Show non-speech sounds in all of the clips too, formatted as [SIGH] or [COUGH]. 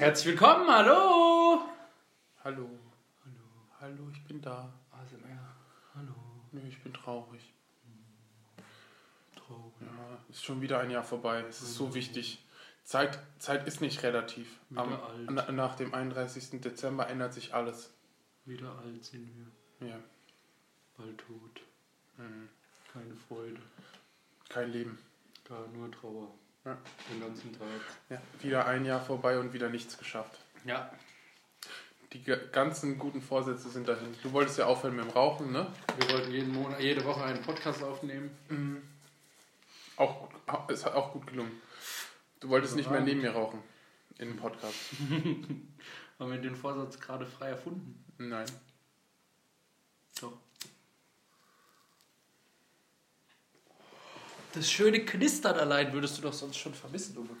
Herzlich willkommen, hallo! Hallo. Hallo. Hallo, ich bin da. ASMR, hallo. Nö, ich bin traurig. Traurig. Ja, ist schon wieder ein Jahr vorbei. Es ist so wichtig. Zeit, Zeit ist nicht relativ. Wieder Am, alt. na, nach dem 31. Dezember ändert sich alles. Wieder alt sind wir, Ja. bald tot. Mhm. Keine Freude, Kein Leben. gar nur Trauer. Ja. Den ganzen Tag. Ja. Wieder ein Jahr vorbei und wieder nichts geschafft. Ja, Die ganzen guten Vorsätze sind dahin. Du wolltest ja aufhören mit dem Rauchen, ne? wir wollten jeden Monat, jede Woche einen Podcast aufnehmen. Mhm. Auch es hat auch gut gelungen. Du wolltest nicht mehr neben mir rauchen. In dem Podcast. [LAUGHS] Haben wir den Vorsatz gerade frei erfunden? Nein. Das schöne Knistern allein würdest du doch sonst schon vermissen, Umut.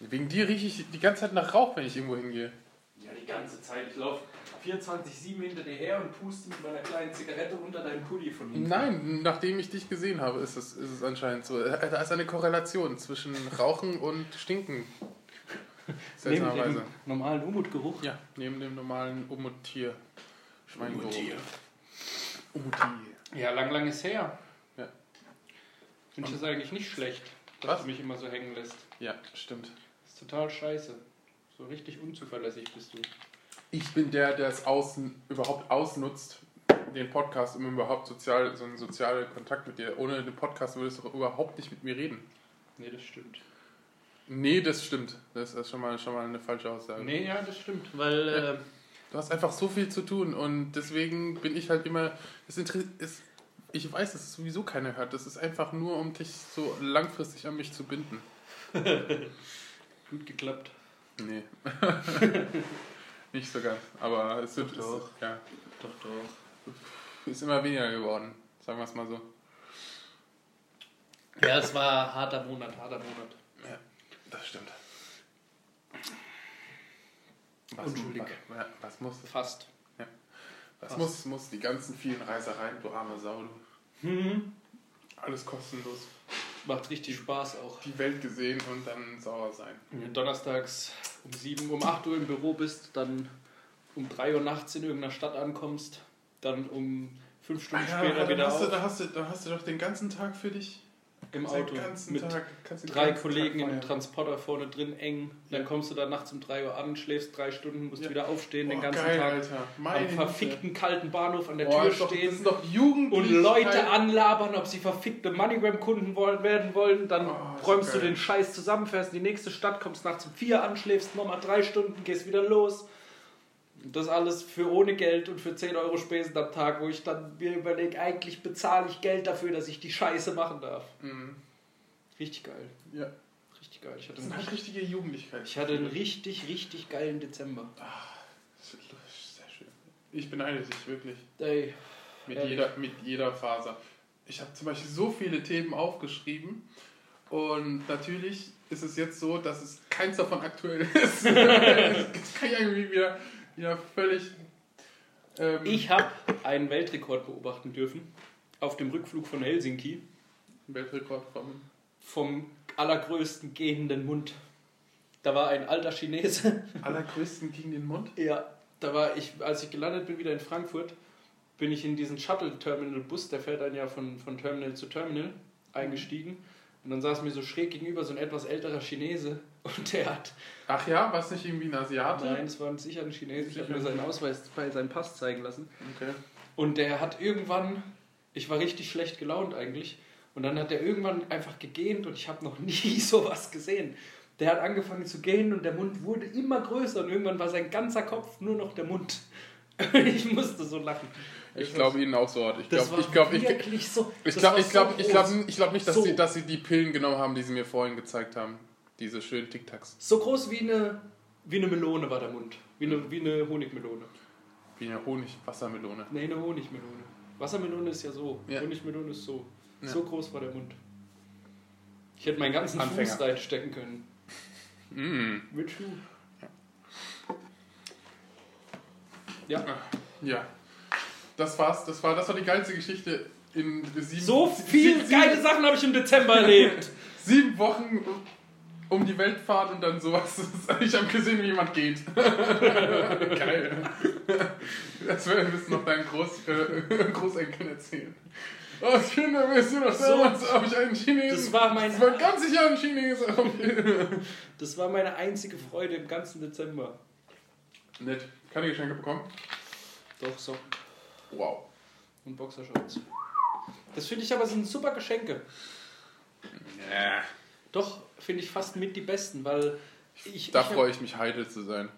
Wegen dir rieche ich die ganze Zeit nach Rauch, wenn ich irgendwo hingehe. Ja, die ganze Zeit. Ich laufe 24-7 hinter dir her und puste mit meiner kleinen Zigarette unter deinem Pulli von hinten. Nein, nachdem ich dich gesehen habe, ist es, ist es anscheinend so. Da ist eine Korrelation zwischen [LAUGHS] Rauchen und Stinken. [LAUGHS] Neben Seltsamerweise. dem normalen Umutgeruch. Ja, neben dem normalen. Umutier. Umutier. Ja, lang, lang ist her. Finde ich das eigentlich nicht schlecht, dass Was? du mich immer so hängen lässt. Ja, stimmt. Das ist total scheiße. So richtig unzuverlässig bist du. Ich bin der, der es außen, überhaupt ausnutzt, den Podcast, um überhaupt sozial, so einen sozialen Kontakt mit dir. Ohne den Podcast würdest du doch überhaupt nicht mit mir reden. Nee, das stimmt. Nee, das stimmt. Das ist schon mal, schon mal eine falsche Aussage. Nee, ja, das stimmt. Weil, Ja. äh, Du hast einfach so viel zu tun und deswegen bin ich halt immer. Es es, ich weiß, dass es sowieso keiner hört. Das ist einfach nur, um dich so langfristig an mich zu binden. [LAUGHS] gut geklappt. Nee. [LAUGHS] Nicht so ganz. Aber es wird. Doch, doch. ja, Doch, doch. ist immer weniger geworden. Sagen wir es mal so. Ja, es war harter Monat, harter Monat. Ja, das stimmt. Unschuldig. Was, was muss? Fast. Was? muss? Muss die ganzen vielen Reisereien, du arme Sau, du. Mhm. Alles kostenlos. Macht richtig Spaß auch. Die Welt gesehen und dann sauer sein. Wenn du donnerstags um 7, um 8 Uhr im Büro bist, dann um 3 Uhr nachts in irgendeiner Stadt ankommst, dann um 5 Stunden Ah ja, später wieder hast, du, auf, da, hast du, da hast du doch den ganzen Tag für dich. Im Den Auto mit Tag, den drei Kollegen feiern. Transporter vorne drin eng. Dann Ja. kommst du da nachts um 3 Uhr an, schläfst drei Stunden, musst Ja. wieder aufstehen, den Boah, ganzen geil, Tag Alter. am Meine verfickten kalten Bahnhof an der Boah, Tür stehen doch und Leute anlabern, ob sie verfickte MoneyGram-Kunden werden wollen. Dann Oh, räumst du den Scheiß zusammen, fährst in die nächste Stadt, kommst nachts um 4 an, schläfst nochmal drei Stunden, gehst wieder los. Das alles für ohne Geld und für 10 Euro Spesen am Tag, wo ich dann mir überlege, eigentlich bezahle ich Geld dafür, dass ich die Scheiße machen darf. Mhm. Richtig geil. Ja, Richtig geil. Ich hatte, das ist einen, halt richtige Jugendlichkeit. ich hatte einen richtig, richtig geilen Dezember. Das ist Sehr schön. Ich beneide dich wirklich. Ey, Mit Ehrlich? jeder, mit jeder Faser. Ich habe zum Beispiel so viele Themen aufgeschrieben und natürlich ist es jetzt so, dass es keins davon aktuell [LAUGHS] ist. [LAUGHS] das kann ich irgendwie wieder, wieder völlig. Ähm, ich habe einen Weltrekord beobachten dürfen auf dem Rückflug von Helsinki Weltrekord vom. vom allergrößten gehenden Mund. Da war ein alter Chinese. [LAUGHS] Allergrößten gegen den Mund. Ja, da war ich, als ich gelandet bin, wieder in Frankfurt, bin ich in diesen Shuttle-Terminal-Bus, der fährt dann ja von, von Terminal zu Terminal, eingestiegen. Und dann saß mir so schräg gegenüber so ein etwas älterer Chinese und der hat, Ach ja, war es nicht irgendwie ein Asiate? nein, es war sicher ein Chinese, ich habe mir seinen Ausweis, seinen Pass zeigen lassen. Okay. Und der hat irgendwann, ich war richtig schlecht gelaunt eigentlich, und dann hat er irgendwann einfach gegähnt und ich habe noch nie [LAUGHS] sowas gesehen. Der hat angefangen zu gähnen und der Mund wurde immer größer und irgendwann war sein ganzer Kopf nur noch der Mund. [LAUGHS] Ich musste so lachen. Ich glaube Ihnen auch so. Ich das glaube, ich glaube, ich, so. ich glaube, ich glaube, ich glaube, ich glaube nicht, dass So. sie, dass sie die Pillen genommen haben, die sie mir vorhin gezeigt haben. Diese schönen Tic-Tacs. So groß wie eine, wie eine Melone war der Mund. Wie eine, wie eine Honigmelone. Wie eine Honig-Wassermelone. Nee, eine Honigmelone. Wassermelone ist ja so. Ja. Honigmelone ist so. Ja. So groß war der Mund. Ich hätte meinen ganzen Anfänger. Fuß reinstecken können. Mm. Mit Schuh. Ja. Ja. Das war's. Das war, das war die geilste Geschichte in sieben So viele geile Sachen habe ich im Dezember erlebt. [LAUGHS] Sieben Wochen um die Welt fahrt und dann sowas. [LAUGHS] Ich habe gesehen, wie jemand geht. [LAUGHS] Geil. Das werden wir noch deinen Groß, äh, [LAUGHS] Großenkeln erzählen. Oh, Kinder, weißt du noch, So. damals habe ich einen Chinesen. Das war mein- Das war ganz sicher ein Chinese. Das war meine einzige Freude im ganzen Dezember. Nett. Keine Geschenke bekommen? Doch, so. Wow. Und Boxershorts. Das finde ich aber sind super Geschenke. Ja. Doch, finde ich fast mit die besten, weil ich, Da freue ich mich, heidel zu sein.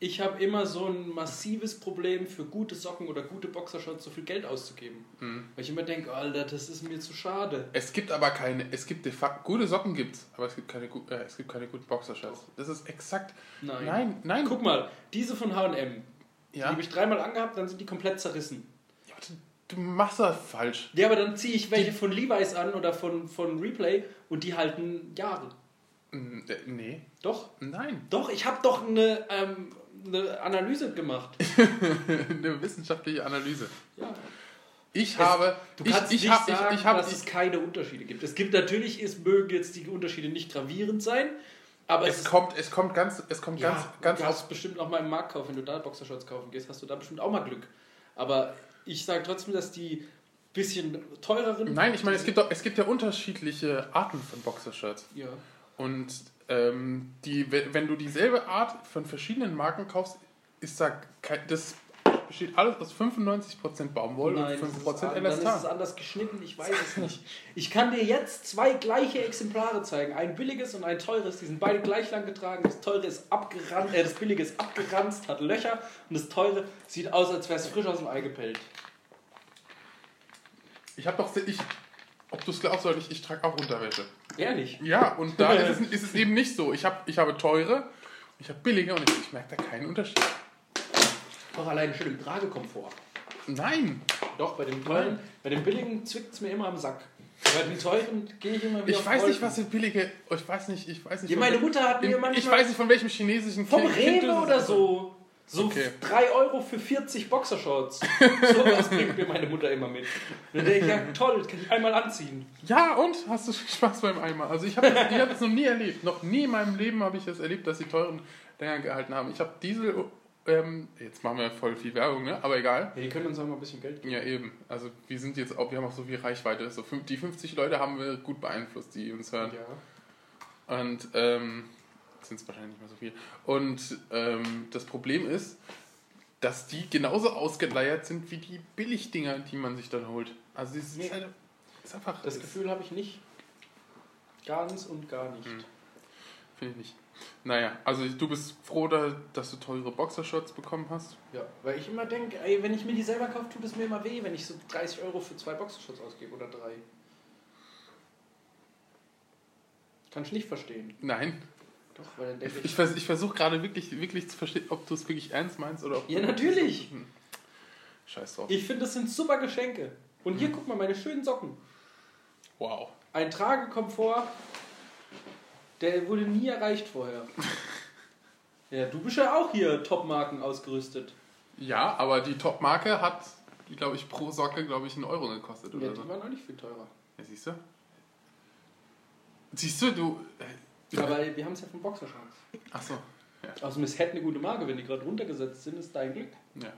Ich habe immer so ein massives Problem, für gute Socken oder gute Boxershorts so viel Geld auszugeben. Mhm. Weil ich immer denke, Alter, das ist mir zu schade. Es gibt aber keine, es gibt de facto, gute Socken gibt's, aber es gibt keine, äh, es gibt keine guten Boxershorts. Das ist exakt, Nein. nein, nein. Guck mal, diese von H&M, die ja, habe ich dreimal angehabt, dann sind die komplett zerrissen. Du, machst das falsch. Ja, aber dann ziehe ich welche von Levi's an oder von, von Replay und die halten Jahre. Mm, äh, Nee, Doch, nein. doch, ich habe doch eine, ähm, eine Analyse gemacht. [LAUGHS] Eine wissenschaftliche Analyse. Ja. Ich Es- habe, Du ich, kannst ich, nicht habe, sagen, ich, ich habe, dass es keine Unterschiede gibt. Es gibt natürlich, es mögen jetzt die Unterschiede nicht gravierend sein, aber es, es kommt, es kommt ganz, es kommt Ja, ganz, ganz du hast bestimmt auch mal im Markt kaufen, wenn du da Boxershorts kaufen gehst, hast du da bestimmt auch mal Glück. Aber ich sage trotzdem, dass die bisschen teureren. Nein, ich meine, es gibt, doch, es gibt ja unterschiedliche Arten von Boxershirts. Ja. Und ähm, die, wenn wenn du dieselbe Art von verschiedenen Marken kaufst, ist da kein, das besteht alles aus 95% Baumwolle Nein, und das ist 5% an- dann ist es anders geschnitten, ich weiß es nicht. Ich kann dir jetzt zwei gleiche Exemplare zeigen. Ein billiges und ein teures. Die sind beide gleich lang getragen. Das teure ist abgeranzt, äh, das billige ist abgeranzt, hat Löcher und das teure sieht aus, als wäre es frisch aus dem Ei gepellt. Ich habe doch, ich, ob du es glaubst oder nicht, ich trage auch Unterwäsche. Ehrlich. Ja, und da ist es, [LAUGHS] ist es eben nicht so. Ich, hab, ich habe teure, ich habe billige und ich, ich merke da keinen Unterschied. Doch allein schön im Tragekomfort. Nein, Doch, bei dem teuren, bei dem billigen zwickt es mir immer am Sack. Bei dem teuren gehe ich immer wieder ich weiß nicht, was für billige, ich weiß nicht, ich weiß nicht. Ja, meine Mutter hat mir manchmal Ich weiß nicht, von welchem chinesischen vom Rewe das oder so. So Okay. 3 Euro für 40 Boxershorts. [LAUGHS] So was bringt mir meine Mutter immer mit. Und dann denke ich, ja toll, das kann ich einmal anziehen. Ja, und? Hast du Spaß beim Eimer? Also ich habe das, ich hab das noch nie erlebt. Noch nie in meinem Leben habe ich das erlebt, dass die teuren länger gehalten haben. Ich habe Diesel, ähm, jetzt machen wir voll viel Werbung, ne? aber egal. Ja, die können uns auch mal ein bisschen Geld geben. Ja, eben. Also wir sind jetzt auch, wir haben auch so viel Reichweite. So, die 50 Leute haben wir gut beeinflusst, die uns hören. Ja. Und ähm, sind es wahrscheinlich nicht mehr so viel. Und ähm, das Problem ist, dass die genauso ausgeleiert sind wie die Billigdinger, die man sich dann holt. Also das ist, Nee. halt, ist einfach. Das Gefühl habe ich nicht. Ganz und gar nicht. Hm. Finde ich nicht. Naja, also du bist froh, da, dass du teure Boxershorts bekommen hast. Ja, weil ich immer denke, wenn ich mir die selber kaufe, tut es mir immer weh, wenn ich so 30 Euro für zwei Boxershorts ausgebe oder drei. Kann ich nicht verstehen. Nein. Doch, weil dann denke Ich, vers ich versuche gerade wirklich, wirklich zu verstehen, ob du es wirklich ernst meinst oder ob Ja, natürlich. Hm. Scheiß drauf. Ich finde, das sind super Geschenke. Und Hm. hier, guck mal, meine schönen Socken. Wow. Ein Tragekomfort, der wurde nie erreicht vorher. [LAUGHS] ja, du bist ja auch hier Top-Marken ausgerüstet. Ja, aber die Top-Marke hat, glaube ich, pro Socke, glaube ich, einen Euro gekostet Ja, oder die so. waren auch nicht viel teurer. Ja, siehst du? Siehst du, du. Äh, Aber wir haben es ja vom Boxershorts. Achso. Also es hätte eine gute Marke, wenn die gerade runtergesetzt sind, ist dein Glück. Ja.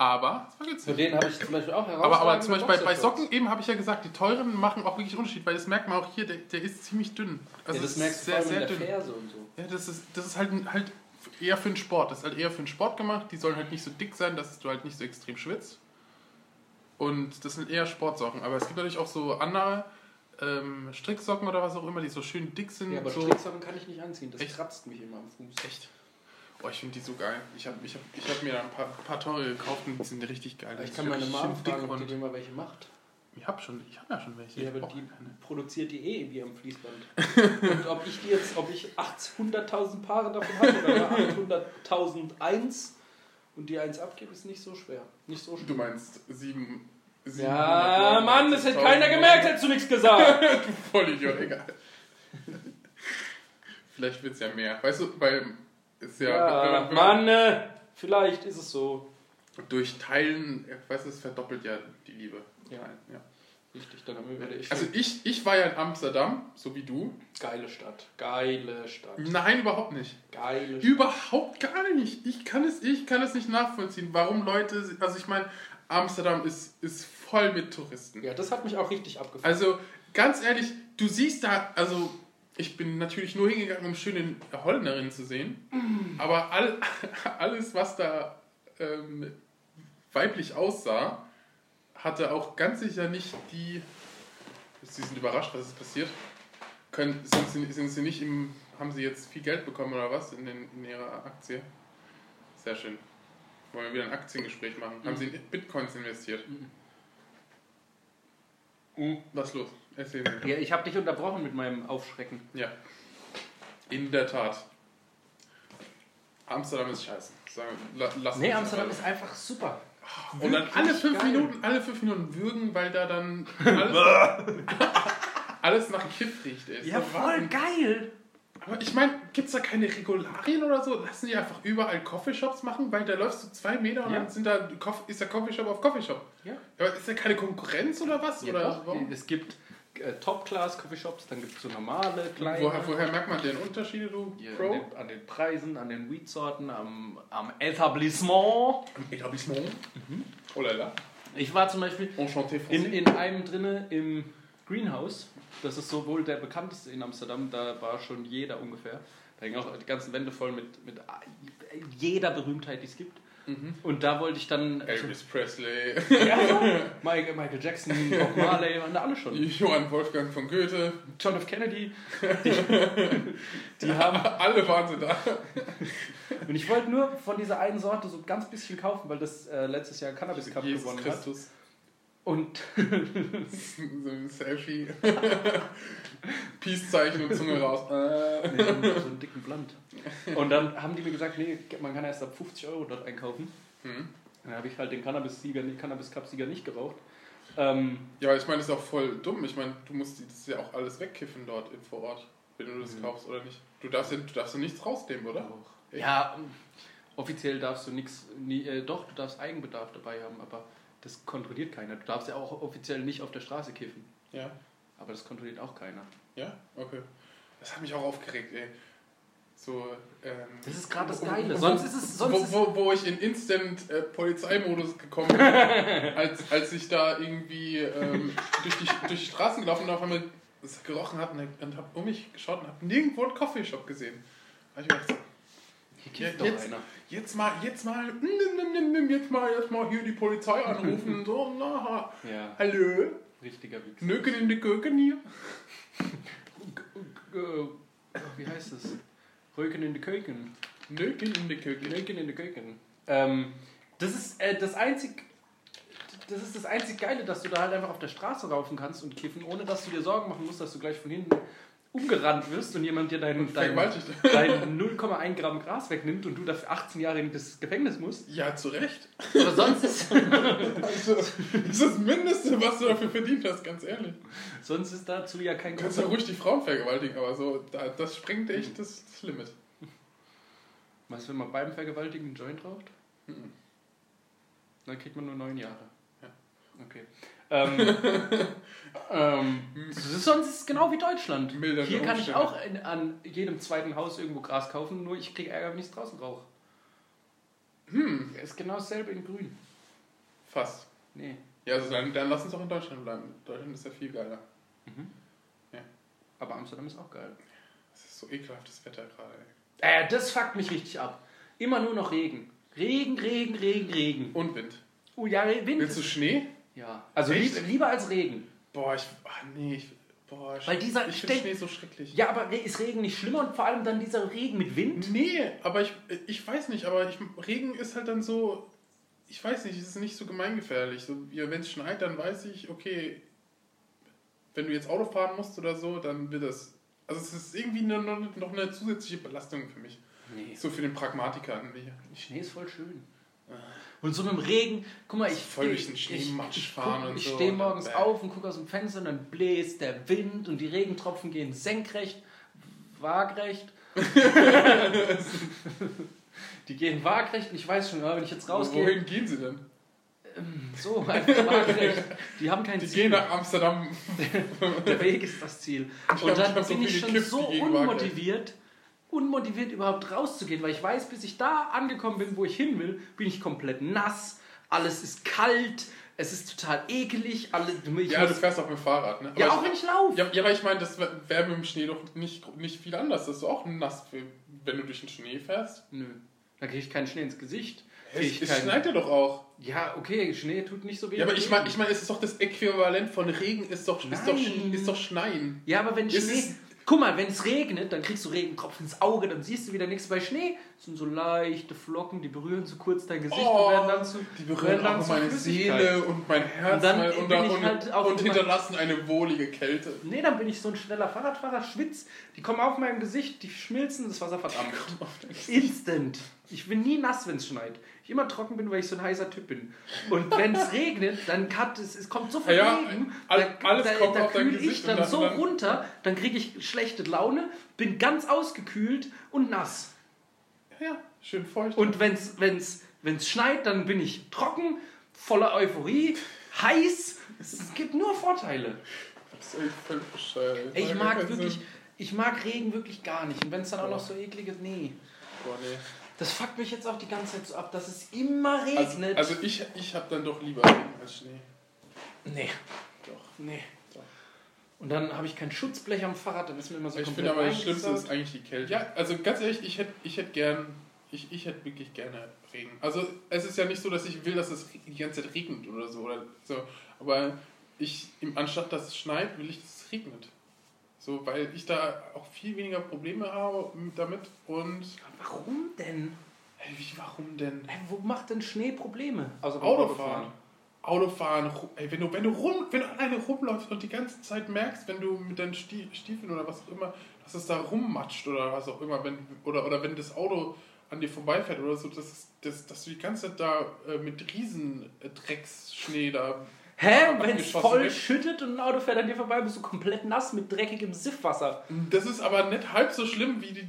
Aber, war günstig. denen habe ich zum Beispiel auch Aber, aber herausragende zum Beispiel bei, bei. Socken, eben habe ich ja gesagt, die teuren machen auch wirklich Unterschied, weil das merkt man auch hier, der, der ist ziemlich dünn. Also ja, das merkst du sehr, sehr dünn. Ferse und so. Ja, das ist, das ist halt, halt eher für den Sport. Das ist halt eher für den Sport gemacht. Die sollen halt nicht so dick sein, dass du halt nicht so extrem schwitzt. Und das sind eher Sportsocken. Aber es gibt natürlich auch so andere ähm, Stricksocken oder was auch immer, die so schön dick sind. Ja, aber so. Stricksocken kann ich nicht anziehen. Das Echt? kratzt mich immer am Fuß. Echt? Oh, ich finde die so geil. Ich habe ich hab, ich hab mir da ein paar, paar teure gekauft und die sind richtig geil. Ich kann meine Mom fragen, ob die mal welche macht. Ich habe schon, ich habe ja schon welche. Ja, aber die keine. produziert die eh wie am Fließband. [LAUGHS] und ob ich die jetzt, ob ich 800.000 Paare davon habe oder 800.000 und die eins abgebe, ist nicht so schwer. Nicht so Du schwer. meinst sieben. Ja, Mann, das hätte keiner gemerkt, hättest du nichts gesagt. [LAUGHS] du Vollidiot, egal. [LAUGHS] Vielleicht wird es ja mehr. Weißt du, weil ist ja. Ja, Mann, äh, vielleicht ist es so. durch Teilen, weißt du, es verdoppelt ja die Liebe. Ja. ja. Richtig, dann wieder echt Also ich, ich war ja in Amsterdam, so wie du. geile Stadt. Geile Stadt. Nein, überhaupt nicht. Geile Stadt. Überhaupt gar nicht. Ich kann es, ich kann es nicht nachvollziehen, warum Leute. Also ich meine, Amsterdam ist, ist voll mit Touristen. Ja, das hat mich auch richtig abgefuckt. Also ganz ehrlich, du siehst da, also ich bin natürlich nur hingegangen, um schöne Holländerinnen zu sehen. Aber all, [LAUGHS] alles, was da ähm, weiblich aussah, hatte auch ganz sicher nicht die. Sie sind überrascht, was ist passiert. Können, sind, sie, sind sie nicht im. Haben sie jetzt viel Geld bekommen oder was in, den, in ihrer Aktie? Sehr schön. Wollen wir wieder ein Aktiengespräch machen? Haben sie in Bitcoins investiert? Mhm. Was ist los? Ja, ich habe dich unterbrochen mit meinem Aufschrecken. Ja. In der Tat. Amsterdam ist scheiße. Sagen, la, lass Nee, Amsterdam alles. ist einfach super. Und dann alle wirklich fünf geil. Minuten, alle fünf Minuten würgen, weil da dann alles, [LAUGHS] alles nach Kiff riecht. Ey. Ist Ja, voll geil. Aber ich meine, gibt es da keine Regularien oder so? Lassen die einfach überall Coffeeshops machen? Weil da läufst du zwei Meter und Ja. dann sind da, ist der Coffeeshop auf Coffeeshop. Ja. Aber ist da keine Konkurrenz oder was? Ja, oder warum? Es gibt äh, Top-Class-Coffeeshops, dann gibt es so normale, kleine. Woher, woher merkt man den Unterschiede, du Hier, Pro? an, den, an den Preisen, an den Weed-Sorten, am, am Etablissement. Etablissement. Mhm. Oh la la. Ich war zum Beispiel Enchanté in, in einem drinne im Greenhouse. Das ist sowohl der bekannteste in Amsterdam, da war schon jeder ungefähr. Da hängen auch die ganzen Wände voll mit, mit jeder Berühmtheit, die es gibt. Mhm. Und da wollte ich dann. Elvis Presley, Ja. [LAUGHS] Michael, Michael Jackson, Bob Marley, waren da alle schon. Johann Wolfgang von Goethe, John F. Kennedy. Die, [LAUGHS] die haben. alle waren sie da. Und ich wollte nur von dieser einen Sorte so ganz bisschen kaufen, weil das äh, letztes Jahr Cannabis Cup Jesus gewonnen Christus. hat. Und [LAUGHS] So ein Selfie. Peace-Zeichen und Zunge raus. Äh. Nee, so, einen- dicken Blunt. [LAUGHS] Und dann haben die mir gesagt, nee, man kann erst ab 50 Euro dort einkaufen. Hm. Dann habe ich halt den Cannabis-Sieger, den Cannabis-Cup-Sieger nicht geraucht. Ähm, Ja, aber ich meine, das ist auch voll dumm. Ich meine, du musst das ja auch alles wegkiffen dort im Vorort, wenn du das Mhm. kaufst oder nicht. Du darfst ja, du darfst ja nichts rausnehmen, oder? Echt? ja, offiziell darfst du nichts, äh, doch, du darfst Eigenbedarf dabei haben, aber das kontrolliert keiner. Du darfst ja auch offiziell nicht auf der Straße kiffen, Ja. aber das kontrolliert auch keiner. Ja? Okay. Das hat mich auch aufgeregt, ey. So, ähm, Das ist gerade das Geile. wo- Sonst ist es, sonst wo, wo, wo ich in Instant äh, Polizeimodus gekommen bin, als, als ich da irgendwie ähm, durch, die, durch die Straßen gelaufen und auf einmal es gerochen hat und, und habe um mich geschaut und habe nirgendwo einen Coffeeshop gesehen. Da hab ich gedacht, hier Ja, jetzt- einer. jetzt mal, jetzt mal, jetzt mal, jetzt mal hier die Polizei anrufen. so, na, Ja, hallo, richtiger Wichs. Nöken in die Köken hier. Äh, Wie heißt es? Röken in die Köken. Nöken in die Köken. Nöken in die Köken. Ähm, das ist äh, das einzig. Das ist das einzig Geile, dass du da halt einfach auf der Straße raufen kannst und kiffen, ohne dass du dir Sorgen machen musst, dass du gleich von hinten umgerannt wirst und jemand dir dein, dein, dein [LAUGHS] 0,1 Gramm Gras wegnimmt und du dafür 18 Jahre in das Gefängnis musst. Ja, zu Recht. Aber sonst ist, [LAUGHS] Also, das ist das Mindeste, was du dafür verdient hast, ganz ehrlich. sonst ist dazu ja kein Du kannst ja ruhig die Frauen vergewaltigen, aber so, da, das sprengt echt das, das Limit. Was, wenn man beim Vergewaltigen einen Joint raucht? Mhm. Dann kriegt man nur neun Jahre. Ja. Okay. Ähm, [LAUGHS] ähm, das ist, sonst ist es genau wie Deutschland. Hier kann ich Umstände. auch in, an jedem zweiten Haus irgendwo Gras kaufen, nur ich kriege Ärger, wenn ich es draußen rauche. Hm, Ist genau dasselbe in grün. fast. Nee. Ja, also dann, dann lass uns auch in Deutschland bleiben. Deutschland ist ja viel geiler. Aber Amsterdam ist auch geil. Es ist so ekelhaftes Wetter gerade. ey. Äh, das fuckt mich richtig ab. Immer nur noch Regen. Regen, Regen, Regen, Regen. Und Wind. Oh ja, Wind. Willst du Schnee? Ja. Also lieb, lieber als Regen. Boah, ich. Ach nee, ich. Boah, Weil dieser ich finde Schnee so schrecklich. Ja, aber ist Regen nicht schlimmer und vor allem dann dieser Regen mit Wind? Nee, aber ich, ich weiß nicht, aber ich, Regen ist halt dann so, ich weiß nicht, es ist nicht so gemeingefährlich. So, wenn es schneit, dann weiß ich, okay, wenn du jetzt Auto fahren musst oder so, dann wird das. Also es ist irgendwie nur, noch eine zusätzliche Belastung für mich. Nee. So für den Pragmatiker. Schnee ist voll schön. Und so mit dem Regen, guck mal, ich Voll ich- Matsch ich fahren guck- und Ich so stehe morgens bäh. auf und gucke aus dem Fenster und dann bläst der Wind und die Regentropfen gehen senkrecht, waagrecht. [LAUGHS] die gehen waagrecht und ich weiß schon, wenn ich jetzt rausgehe, Wohin gehen sie denn? So, einfach waagerecht. Die haben kein Die Ziel. gehen nach Amsterdam. [LAUGHS] Der Weg ist das Ziel. Ich Und dann ich bin ich schon so die gegen waagerecht. Unmotiviert, überhaupt rauszugehen, weil ich weiß, bis ich da angekommen bin, wo ich hin will, bin ich komplett nass, alles ist kalt, es ist total ekelig, alle, ich Ja, du fährst auch mit dem Fahrrad, ne? ja Aber auch wenn ich laufe. Ja, ja, aber ich meine, das wäre mit dem Schnee doch nicht, nicht viel anders. Das ist auch nass, wenn du durch den Schnee fährst. Nö, da kriege ich keinen Schnee ins Gesicht. Es, ich es keinen- schneit ja doch auch. ja, okay, Schnee tut nicht so weh. Ja, aber ich meine, ich mein, es ist doch das Äquivalent von Regen, ist doch, ist doch, ist doch Schneien. Ja, aber wenn Es Schnee. Guck mal, wenn es regnet, dann kriegst du Regentropfen ins Auge, dann siehst du wieder nichts. Bei Schnee sind so leichte Flocken, die berühren so kurz dein Gesicht und werden dann zu. Oh, die berühren dann auch zu meine. Seele und mein Herz Und dann und, ich und, halt auch und hinterlassen eine wohlige Kälte. Nee, dann bin ich so ein schneller Fahrradfahrer, schwitz. Die kommen auf meinem Gesicht, die schmilzen, das Wasser verdammt. Instant. Ich bin nie nass, wenn es schneit. Ich immer trocken bin, weil ich so ein heißer Typ bin. Und wenn es [LAUGHS] regnet, dann kann es, es kommt so viel Ja, Regen, all- da, da auf dein kühl ich dann, dann- so dann- runter, dann kriege ich schlechte Laune, bin ganz ausgekühlt und nass. Ja, schön feucht. Und wenn es wenn's, wenn's schneit, dann bin ich trocken, voller Euphorie, heiß. Es gibt nur Vorteile. das ist echt völlig bescheuert. Ich mag wirklich, Sinn. ich mag Regen wirklich gar nicht. Und wenn es dann auch noch so eklig ist, nee. Boah, nee. Das fuckt mich jetzt auch die ganze Zeit so ab, dass es immer Also, regnet. also ich, ich habe dann doch lieber Regen als Schnee. nee, Doch. nee. Doch. Und dann habe ich kein Schutzblech am Fahrrad, dann ist mir immer so ich finde aber das Schlimmste ist eigentlich die Kälte. Ja, also ganz ehrlich, ich hätte ich hätt gern, ich, ich hätte wirklich gerne Regen. Also es ist ja nicht so, dass ich will, dass es die ganze Zeit regnet oder so. Oder so. Aber ich, im- anstatt dass es schneit, will ich, dass es regnet. So, weil ich da auch viel weniger Probleme habe damit und. Warum denn? Hey, wie, warum denn? Hä, wo macht denn Schnee Probleme? Beim Autofahren. Autofahren, ey, wenn du, wenn du rum, wenn du alleine rumläufst und die ganze Zeit merkst, wenn du mit deinen Stie- Stiefeln oder was auch immer, dass es da rummatscht oder was auch immer, wenn, oder, oder wenn das Auto an dir vorbeifährt oder so, dass, es- dass, dass du die ganze Zeit da äh, mit riesen äh, Drecksschnee da. Hä? Aber Wenn es voll wird. schüttet und ein Auto fährt an dir vorbei, bist du komplett nass mit dreckigem Siffwasser. Das ist aber nicht halb so schlimm wie die.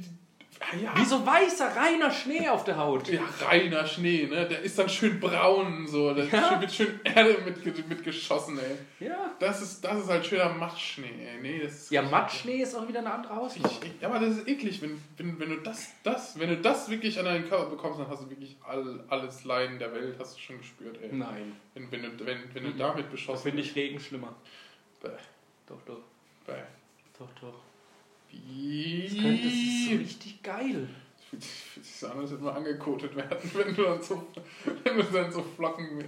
Ah, ja, Wie so weißer, reiner Schnee auf der Haut. ja, reiner Schnee, ne? Der ist dann schön braun, so. Da Ja. wird schön Erde mit, mit geschossen, ey. Ja. Das ist, das ist halt schöner Matschschnee, ey. Nee, das ist Ja, Matschschnee ist auch wieder eine andere Hausnummer. Ich, ja, aber das ist eklig, wenn, wenn, wenn du das, das, wenn du das wirklich an deinen Körper bekommst, dann hast du wirklich all, alles Leiden der Welt, hast du schon gespürt, ey. Nein. Wenn, wenn, du, wenn, wenn du Mhm. damit Da beschossen finde ich Regen schlimmer. Bäh, Doch, doch. bäh. Doch, doch. Wie? Das, könnte, das ist so richtig geil. Fühlt sich fühlt sich so an, als würde man angekotet werden, [LAUGHS] wenn du dann so, wenn du dann so Flocken,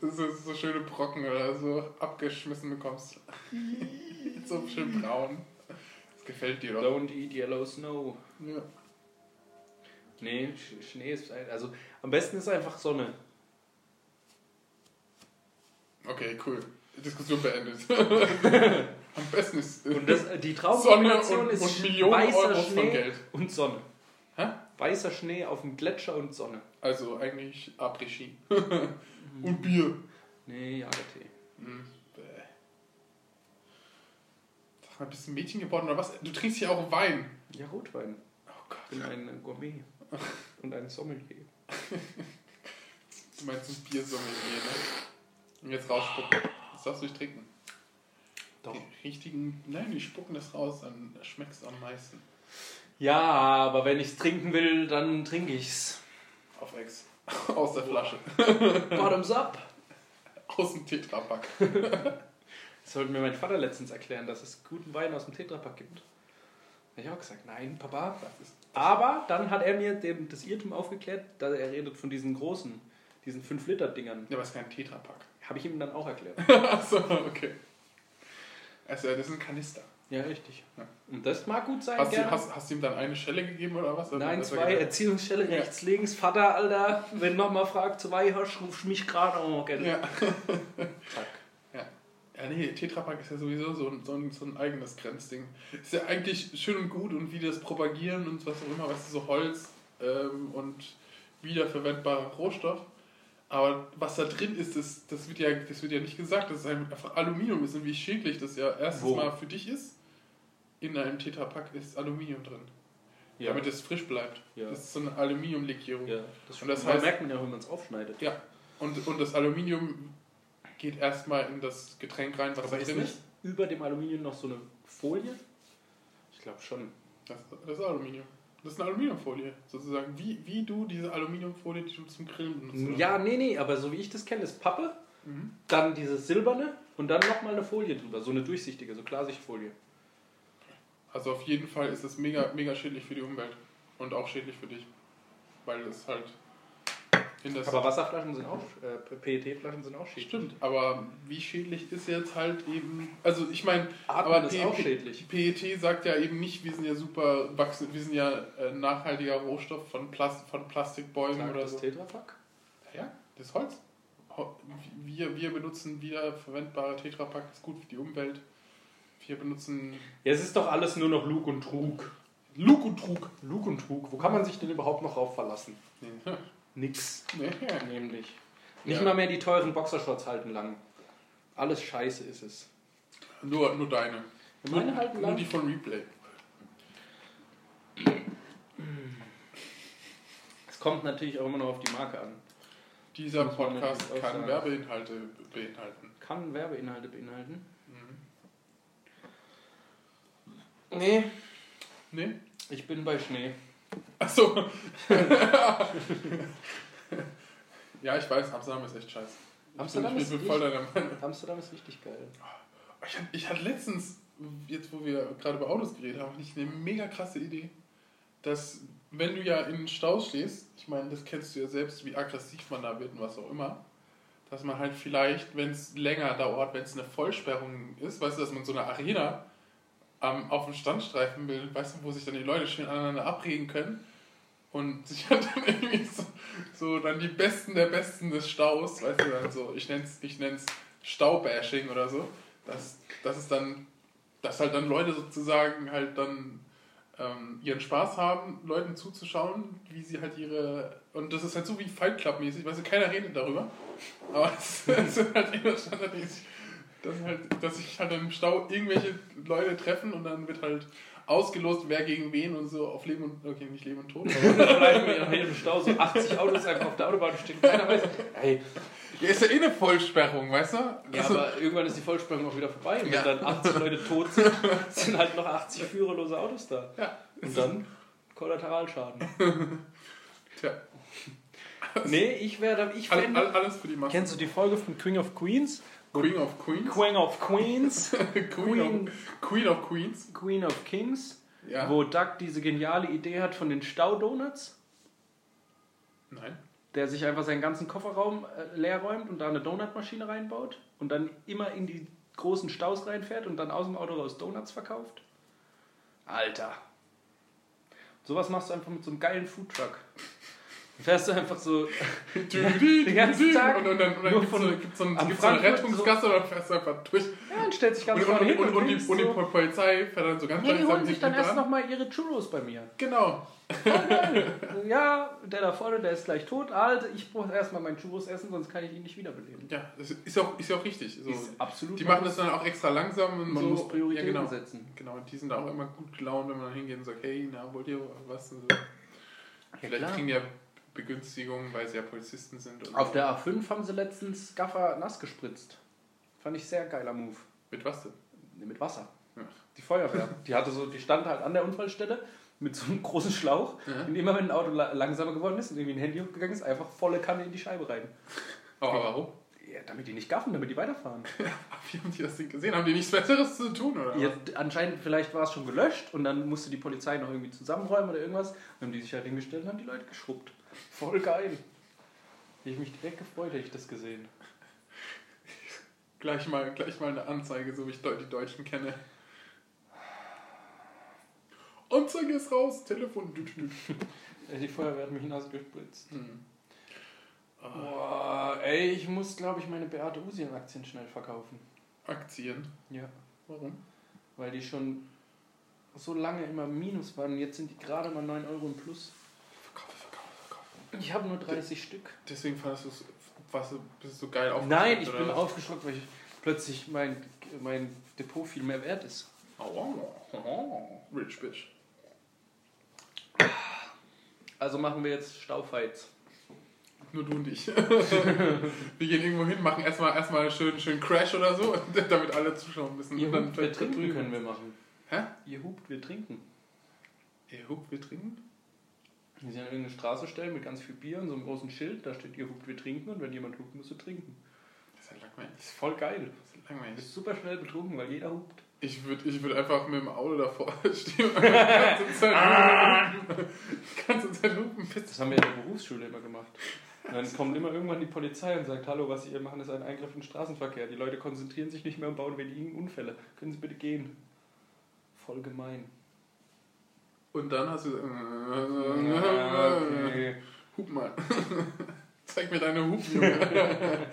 so, so schöne Brocken oder so abgeschmissen bekommst. so schön braun. Das gefällt dir doch. Don't eat yellow snow. Ja. Nee, Sch Schnee ist. ein- Also am besten ist einfach Sonne. Okay, cool. Diskussion beendet. [LAUGHS] Am besten ist äh, Und das, die Sonne Traumkombination und, ist und Millionen weißer Euros von Schnee Geld. und Sonne. Hä? Weißer Schnee auf dem Gletscher und Sonne. Also eigentlich Après-Ski. [LAUGHS] Und Bier. Nee, Jagertee. Hm, bäh. Sag mal, bist du ein Mädchen geworden oder was? Du trinkst hier auch Wein. Ja, Rotwein. Oh Ich bin ein Gourmet. [LAUGHS] Und ein Sommelier. Du meinst ein Biersommelier, ne? Und jetzt rausspucken. Das darfst du nicht trinken. Doch. Die richtigen, nein, die spucken das raus, dann schmeckt es am meisten. Ja, aber wenn ich's trinken will, dann trinke ich's. Auf Ex. [LAUGHS] Aus der Flasche. [LAUGHS] Bottoms up. Aus dem Tetrapack. [LAUGHS] Das sollte mir mein Vater letztens erklären, dass es guten Wein aus dem Tetrapack gibt. Da ich auch gesagt, nein, Papa. Das ist Aber dann hat er mir dem, das Irrtum aufgeklärt, da er redet von diesen großen, diesen 5-Liter-Dingern. Ja, aber es ist kein Tetrapack. Habe ich ihm dann auch erklärt. [LAUGHS] Achso, okay. Also, das ist ein Kanister. Ja, richtig. Ja. Und das mag gut sein, Hast du, hast, hast du ihm dann eine Schelle gegeben oder was? Oder Nein, zwei, gesagt? Erziehungsstelle Ja. rechts, links. Vater, Alter, wenn nochmal fragt, zwei hast, rufst mich gerade an. gell? Ja. [LAUGHS] Zack. ja, nee, Tetrapack ist ja sowieso so ein, so ein, so ein eigenes Grenzding. Ist ja eigentlich schön und gut und wie das propagieren und was auch immer, weißt du, so Holz ähm, und wiederverwendbarer Rohstoff. Aber was da drin ist, das, das, wird ja, das wird ja nicht gesagt, dass es einfach Aluminium ist und wie schädlich das ja erstens Wo? mal für dich ist. In einem Tetrapack ist Aluminium drin, Ja. damit es frisch bleibt. Ja. Das ist so eine Aluminiumlegierung. ja. Das, Und das heißt- merkt man ja, wenn man es aufschneidet. Ja. Und, und das Aluminium geht erstmal in das Getränk rein, was Aber da ist drin nicht über dem Aluminium noch so eine Folie? Ich glaube schon. Das, das ist Aluminium. Das ist eine Aluminiumfolie. Sozusagen wie, wie du diese Aluminiumfolie, die du zum Grillen benutzt. Ja, nee, nee, aber so wie ich das kenne, ist Pappe, Mhm. dann dieses silberne und dann nochmal eine Folie drüber, so eine durchsichtige, so Klarsichtfolie. Also auf jeden Fall ist es mega, mega schädlich für die Umwelt. Und auch schädlich für dich. Weil es halt. Aber Wasserflaschen sind auch, äh, PET-Flaschen sind auch schädlich. Stimmt, aber wie schädlich ist jetzt halt eben... Also ich meine, aber ist P- auch schädlich. PET sagt ja eben nicht, wir sind ja super wir sind ja äh, nachhaltiger Rohstoff von, Plast von Plastikbäumen Sagt oder das so. Tetrapack? Ja, das Holz. Ho- Wir, wir benutzen wiederverwendbare Tetrapack, ist gut für die Umwelt. Wir benutzen Ja, es ist doch alles nur noch Lug und Trug. Lug und Trug. Lug und Trug. Wo kann man sich denn überhaupt noch drauf verlassen? Nee. [LAUGHS] Nix. Nee. Nämlich. Nicht Ja. mal mehr die teuren Boxershorts halten lang. Alles scheiße ist es. Nur, nur deine. Meine nur, halten nur lang. die von Replay. Es kommt natürlich auch immer noch auf die Marke an. Dieser Podcast kann sagen. Werbeinhalte beinhalten. Kann Werbeinhalte beinhalten. Mhm. Nee, Nee? ich bin bei Schnee. Achso. [LAUGHS] ja, ich weiß, Amsterdam ist echt scheiße. Amsterdam ich ist bin, ich bin voll deiner Meinung. Amsterdam ist richtig geil. Ich hatte, ich letztens, jetzt wo wir gerade über Autos geredet haben, nicht eine mega krasse Idee, dass wenn du ja in Staus stehst, ich meine, das kennst du ja selbst, wie aggressiv man da wird und was auch immer, dass man halt vielleicht, wenn es länger dauert, wenn es eine Vollsperrung ist, weißt du, dass man so eine Arena ähm, auf dem Standstreifen bildet, weißt du, wo sich dann die Leute schön aneinander abregen können und [LAUGHS] sich dann irgendwie so, so dann die Besten der Besten des Staus, weißt du, dann so, ich nenn's, ich nenn's Staubashing oder so, dass, dass es dann, dass halt dann Leute sozusagen halt dann ähm, ihren Spaß haben, Leuten zuzuschauen, wie sie halt ihre, und das ist halt so wie Fight Club mäßig, weißt du, keiner redet darüber, aber [LAUGHS] es sind halt immer standardmäßig, dass, halt, dass sich halt im Stau irgendwelche Leute treffen und dann wird halt ausgelost, wer gegen wen und so auf Leben und, okay, nicht Leben und Tod, aber [LAUGHS] Da bleiben wir in jedem Stau so 80 Autos einfach auf der Autobahn stehen. Keiner weiß. Hey, ja, ist ja eh eine Vollsperrung, weißt du? ja, Also- aber irgendwann ist die Vollsperrung auch wieder vorbei. Und Ja. wenn dann 80 Leute tot sind, [LAUGHS] sind halt noch 80 führerlose Autos da. ja, Und dann Kollateralschaden. [LAUGHS] tja, Nee, ich wäre ich all, fände. all, alles für die Masse. Kennst du die Folge von Queen of Queens? Queen of Queens? Queen of Queens, Queen, [LAUGHS] Queen- of, Queen of Queens? Queen of Kings, Ja. wo Doug diese geniale Idee hat von den Staudonuts, Nein. der sich einfach seinen ganzen Kofferraum äh, leer räumt und da eine Donutmaschine reinbaut und dann immer in die großen Staus reinfährt und dann aus dem Auto raus Donuts verkauft. Alter. Sowas machst du einfach mit so einem geilen Foodtruck. Dann fährst du einfach so [LAUGHS] den ganzen Tag und, und dann, und dann gibt es so, gibt's so, ein- am gibt's so eine Rettungsgasse oder fährst du einfach durch. Ja, und stellt sich ganz Und, und, hin und, und, die, denkst und die so, Polizei fährt dann so ganz ja, die holen sich dann erst nochmal ihre Churros bei mir. Genau. Ja, der da vorne, der ist gleich tot. Alter, ich brauche erstmal meinen Churros essen, sonst kann ich ihn nicht wiederbeleben. Ja, das ist ja auch, ist auch richtig. So. Ist absolut. Die machen das dann auch extra langsam und Man so. muss Prioritäten ja, genau. setzen. Genau, und die sind auch immer gut gelaunt, wenn man dann hingeht und sagt, hey, na, wollt ihr was? Und so. Vielleicht kriegen die ja Begünstigungen, weil sie ja Polizisten sind. Auf so. der A5 haben sie letztens Gaffer nass gespritzt. Fand ich sehr geiler Move. Mit was denn? Nee, Mit Wasser. Ja. Die Feuerwehr. Die hatte so, die stand halt an der Unfallstelle mit so einem großen Schlauch. Ja. Und immer wenn ein Auto la langsamer geworden ist und irgendwie ein Handy hochgegangen ist, einfach volle Kanne in die Scheibe rein. Aber warum? Ja, damit die nicht gaffen, damit die weiterfahren. Wie haben die das denn gesehen? Haben die nichts Besseres zu tun, oder? Ja, anscheinend, vielleicht war es schon gelöscht und dann musste die Polizei noch irgendwie zusammenräumen oder irgendwas. Dann haben die sich halt hingestellt und haben die Leute geschrubbt. Voll geil. Hätte ich mich direkt gefreut, hätte ich das gesehen. Gleich mal, gleich mal eine Anzeige, so wie ich die Deutschen kenne. Anzeige ist raus, Telefon. Äh, Die Feuerwehr hat mich nass gespritzt. Hm. Boah, ey, ich muss, glaube ich, meine Beate Usien-Aktien schnell verkaufen. Aktien. Ja. Warum? Weil die schon so lange immer im Minus waren. Jetzt sind die gerade mal 9 Euro im Plus. Ich habe nur 30 Stück. Deswegen fandest du es bist du so geil aufgeschreckt, Nein, ich bin was? aufgeschockt, weil ich plötzlich mein, mein Depot viel mehr wert ist. Oh, rich bitch. Also machen wir jetzt Staufights. nur du und ich. [LAUGHS] wir gehen irgendwo hin, machen erstmal erstmal einen schönen, schönen Crash oder so, [LAUGHS] damit alle zuschauen müssen. Ihr hupt, wir trinken können wir machen. Hä? Ihr hupt, wir trinken. Ihr hupt, wir trinken? Wir sind an irgendeine Straße stellen mit ganz viel Bier und so einem großen Schild, da steht ihr hupt, wir trinken und wenn jemand hupt, musst du trinken. Das ist ja langweilig. Das ist voll geil. Das ist Du langweilig. bist super schnell betrunken, weil jeder hupt. Ich würde ich würd einfach mit dem Auto davor [LAUGHS] stehen und die ganze Zeit hupen. Die ganze Zeit hupen. Das haben wir in der Berufsschule immer gemacht. Und dann kommt immer irgendwann die Polizei und sagt, hallo, was Sie hier machen, ist ein Eingriff in den Straßenverkehr. Die Leute konzentrieren sich nicht mehr und bauen wenigen Unfälle. Können Sie bitte gehen? Voll gemein. Und dann hast du gesagt, Ja, okay. Hup mal. [LAUGHS] Zeig mir deine Hupen, Junge. [LAUGHS]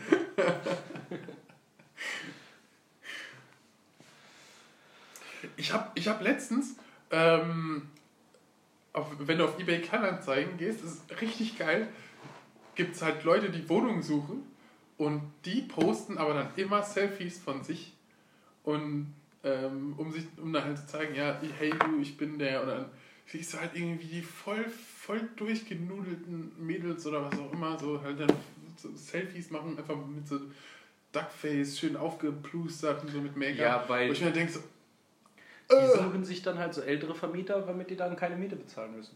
ich habe ich hab letztens, ähm, auf, wenn du auf eBay Kleinanzeigen gehst, ist richtig geil, gibt es halt Leute, die Wohnungen suchen und die posten aber dann immer Selfies von sich und ähm, um sich um dann halt zu zeigen, ja, hey du, ich bin der dann siehst du halt irgendwie die voll, voll durchgenudelten Mädels oder was auch immer, so halt dann so Selfies machen, einfach mit so Duckface, schön aufgeplustert und so mit Make-up. Ja, weil Wo ich mir denke so, die äh, suchen sich dann halt so ältere Vermieter, damit die dann keine Miete bezahlen müssen.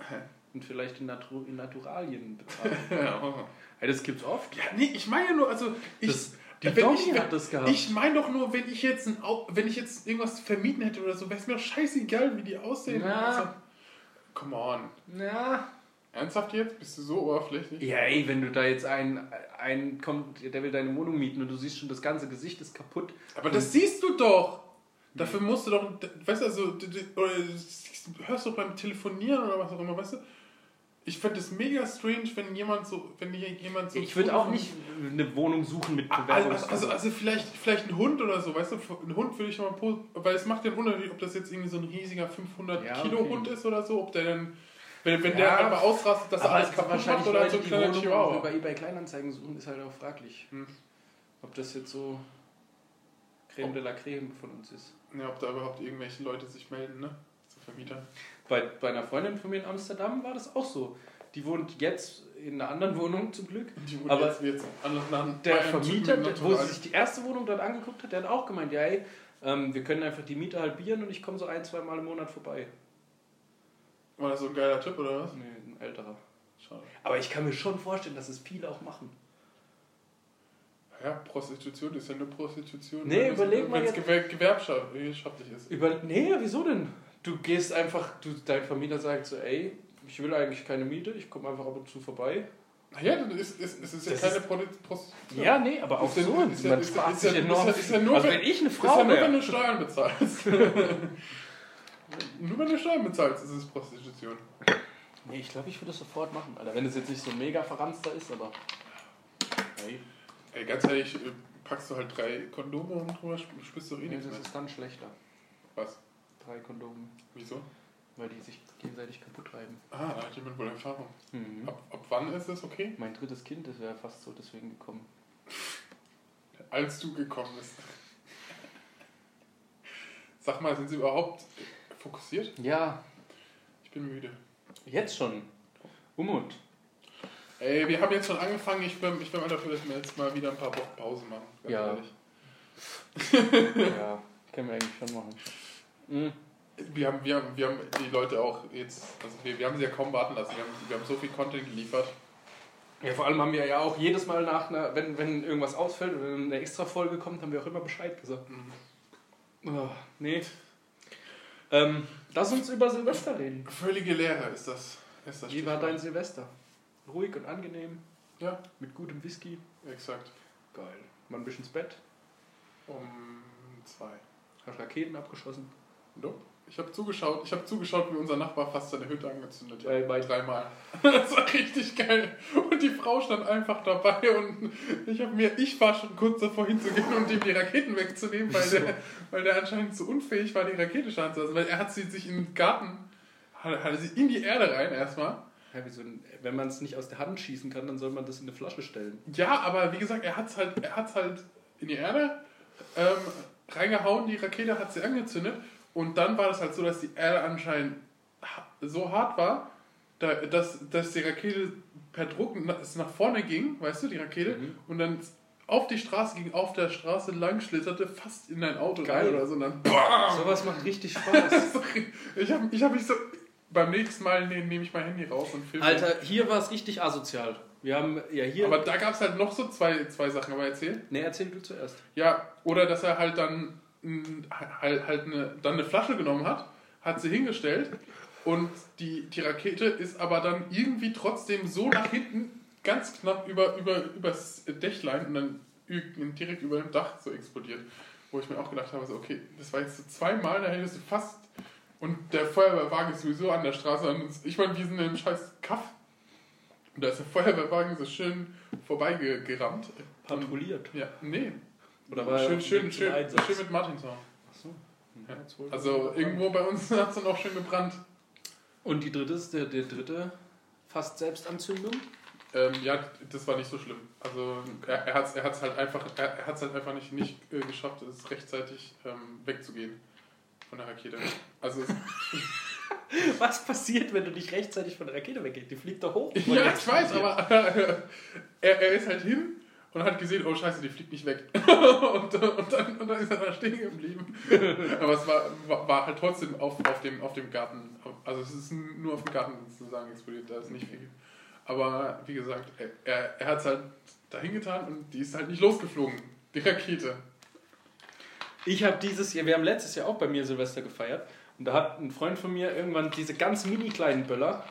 Hä? Und vielleicht in, Natu in Naturalien bezahlen. [LAUGHS] ja, ja, das gibt's oft. ja, nee, ich meine ja nur, also ich, Das- die Donny ich, hat das gehabt. Ich meine doch nur, wenn ich jetzt ein, wenn ich jetzt irgendwas vermieten hätte oder so, wäre es mir doch scheißegal, wie die aussehen. Na. Also, come on. Ja. Ernsthaft jetzt? Bist du so oberflächlich? Ja, ey, wenn du da jetzt einen, einen kommt, der will deine Wohnung mieten und du siehst schon, das ganze Gesicht ist kaputt. Aber das siehst du doch. Dafür musst du doch, weißt du, also, oder du hörst doch beim Telefonieren oder was auch immer, weißt du? Ich fände es mega strange, wenn jemand so, wenn jemand so. Ich würde auch nicht eine Wohnung suchen mit Also, Bewerbungs... also, also vielleicht, vielleicht ein Hund oder so, weißt du, ein Hund würde ich mal posten, weil es macht ja einen Unterschied, ob das jetzt irgendwie so ein riesiger 500 Ja, Kilo okay. Hund ist oder so, ob der dann, wenn, wenn Ja, der einfach ausrastet, dass er alles es kaputt macht oder Leute, so ein kleiner Chihuahua. über eBay Kleinanzeigen suchen, ist halt auch fraglich. Hm. Ob das jetzt so Creme de la Creme von uns ist. Ja, ob da überhaupt irgendwelche Leute sich melden, ne? Zu Vermietern. Bei, bei einer Freundin von mir in Amsterdam war das auch so. Die wohnt jetzt in einer anderen Wohnung zum Glück. Die Aber jetzt, jetzt Der Vermieter, der, wo sie sich die erste Wohnung dort angeguckt hat, der hat auch gemeint, ja ey, ähm, wir können einfach die Miete halbieren und ich komme so ein, zwei Mal im Monat vorbei. War das so ein geiler Typ oder was? Nee, ein älterer. Schade. Aber ich kann mir schon vorstellen, dass es viele auch machen. Ja, Prostitution ist ja nur Prostitution. Nee, überleg mal Wenn es gewerbschaftlich ist. Über, nee, wieso denn? Du gehst einfach, du, dein Vermieter sagt so, ey, ich will eigentlich keine Miete, ich komme einfach ab und zu vorbei. Naja, dann ist, ist, ist, ist ja Das keine ist- Prostitution. Ja, nee, aber auch Ist ja- so. ist ja- man ist ja- spart ist sich ja- enorm. ist ja- ist ja nur, also wenn- ich eine ist Frau ja nur, wenn du Steuern bezahlst. [LAUGHS] nur wenn du Steuern bezahlst, ist es Prostitution. Nee, ich glaube, ich würde das sofort machen, Alter. Wenn es jetzt nicht so mega verranster ist, aber. Hey, Ey, ganz ehrlich, äh, packst du halt drei Kondome und drüber sp- spürst du eh nee, nichts das mehr. ist dann schlechter. Was? Drei Kondome, Wieso? weil die sich gegenseitig kaputt reiben. Ah, da hat jemand wohl Erfahrung. Mhm. Ab, ab wann ist das okay? Mein drittes Kind, das wäre fast so deswegen gekommen. Als du gekommen bist. Sag mal, sind sie überhaupt fokussiert? Ja, Ich bin müde. jetzt schon. Umut. Ey, wir haben jetzt schon angefangen. Ich bin, ich bin mal dafür, dass wir jetzt mal wieder ein paar Wochen Pause machen. Ganz Ja. ja, können wir eigentlich schon machen. Mhm. Wir haben, wir, haben, wir haben die Leute auch jetzt, also wir, wir haben sie ja kaum warten lassen. Wir haben, wir haben so viel Content geliefert. Ja, vor allem haben wir ja auch jedes Mal nach einer, wenn, wenn irgendwas ausfällt oder eine extra Folge kommt, haben wir auch immer Bescheid gesagt. Oh, nee. Ähm, lass uns über Silvester reden. Völlige Leere ist das. Ist das Wie war dein Silvester? Ruhig und angenehm, Ja, mit gutem Whisky. exakt. Geil. Mal ein bisschen ins Bett. Um zwei. Hast Raketen abgeschossen. Nope. Ich habe zugeschaut, ich habe zugeschaut, wie unser Nachbar fast seine Hütte angezündet hat. Bei- bei- Dreimal. [LAUGHS] Das war richtig geil. Und die Frau stand einfach dabei und ich habe mir, ich war schon kurz davor hinzugehen und ihm die Raketen wegzunehmen, weil der, weil der anscheinend zu unfähig war, die Rakete starten zu lassen. Weil er hat sie sich in den Garten, hat, hat sie in die Erde rein erstmal. Ja, so ein, wenn man es nicht aus der Hand schießen kann, dann soll man das in eine Flasche stellen. Ja, aber wie gesagt, er hat es halt, er hat's halt in die Erde ähm, reingehauen, die Rakete hat sie angezündet und dann war das halt so, dass die Erde anscheinend so hart war, da, dass, dass die Rakete per Druck nach vorne ging, weißt du, die Rakete, Mhm. und dann auf die Straße ging, auf der Straße lang schlitterte, fast in dein Auto Geil. rein oder so, und dann BAM! Sowas macht richtig [LAUGHS] Spaß. Ich habe ich hab mich so. Beim nächsten Mal nehme nehm ich mein Handy raus und filme. Alter, hier war es richtig asozial. Wir haben ja hier. Aber da gab es halt noch so zwei, zwei Sachen, aber erzähl. ne, erzähl du zuerst. Ja, oder dass er halt dann halt, halt eine, dann eine Flasche genommen hat, hat sie hingestellt und die, die Rakete ist aber dann irgendwie trotzdem so nach hinten ganz knapp über, über, übers Dächlein und dann direkt über dem Dach so explodiert. Wo ich mir auch gedacht habe, so, okay, das war jetzt so zweimal, da hättest du fast. Und der Feuerwehrwagen ist sowieso an der Straße. Und ich meine, wir sind in einem scheiß Kaff. Und da ist der Feuerwehrwagen so schön vorbeigerammt. Patrouilliert. Ja, nee. Oder war schön, schön, schön, schön mit Martinshorn. Achso. Ja. Also irgendwo bei uns [LAUGHS] hat es dann auch schön gebrannt. Und die dritte ist der, der dritte fast Selbstanzündung. Ähm, ja, das war nicht so schlimm. Also er, er hat es er hat's halt einfach, er, er hat's halt einfach nicht, nicht äh, geschafft, es rechtzeitig ähm, wegzugehen von der Rakete. Also [LAUGHS] Was passiert, wenn du nicht rechtzeitig von der Rakete weggehst? Die fliegt doch hoch. [LAUGHS] ja, ich weiß, aber er, er ist halt hin und hat gesehen, oh scheiße, die fliegt nicht weg. [LAUGHS] und, und, dann, und dann ist er da stehen geblieben. [LAUGHS] Aber es war, war, war halt trotzdem auf, auf, dem, auf dem Garten, also es ist nur auf dem Garten sozusagen explodiert, da ist nicht viel. Aber wie gesagt, er, er, er hat es halt dahin getan und die ist halt nicht losgeflogen, die Rakete. Ich habe dieses Jahr, wir haben letztes Jahr auch bei mir Silvester gefeiert und da hat ein Freund von mir irgendwann diese ganz mini kleinen Böller,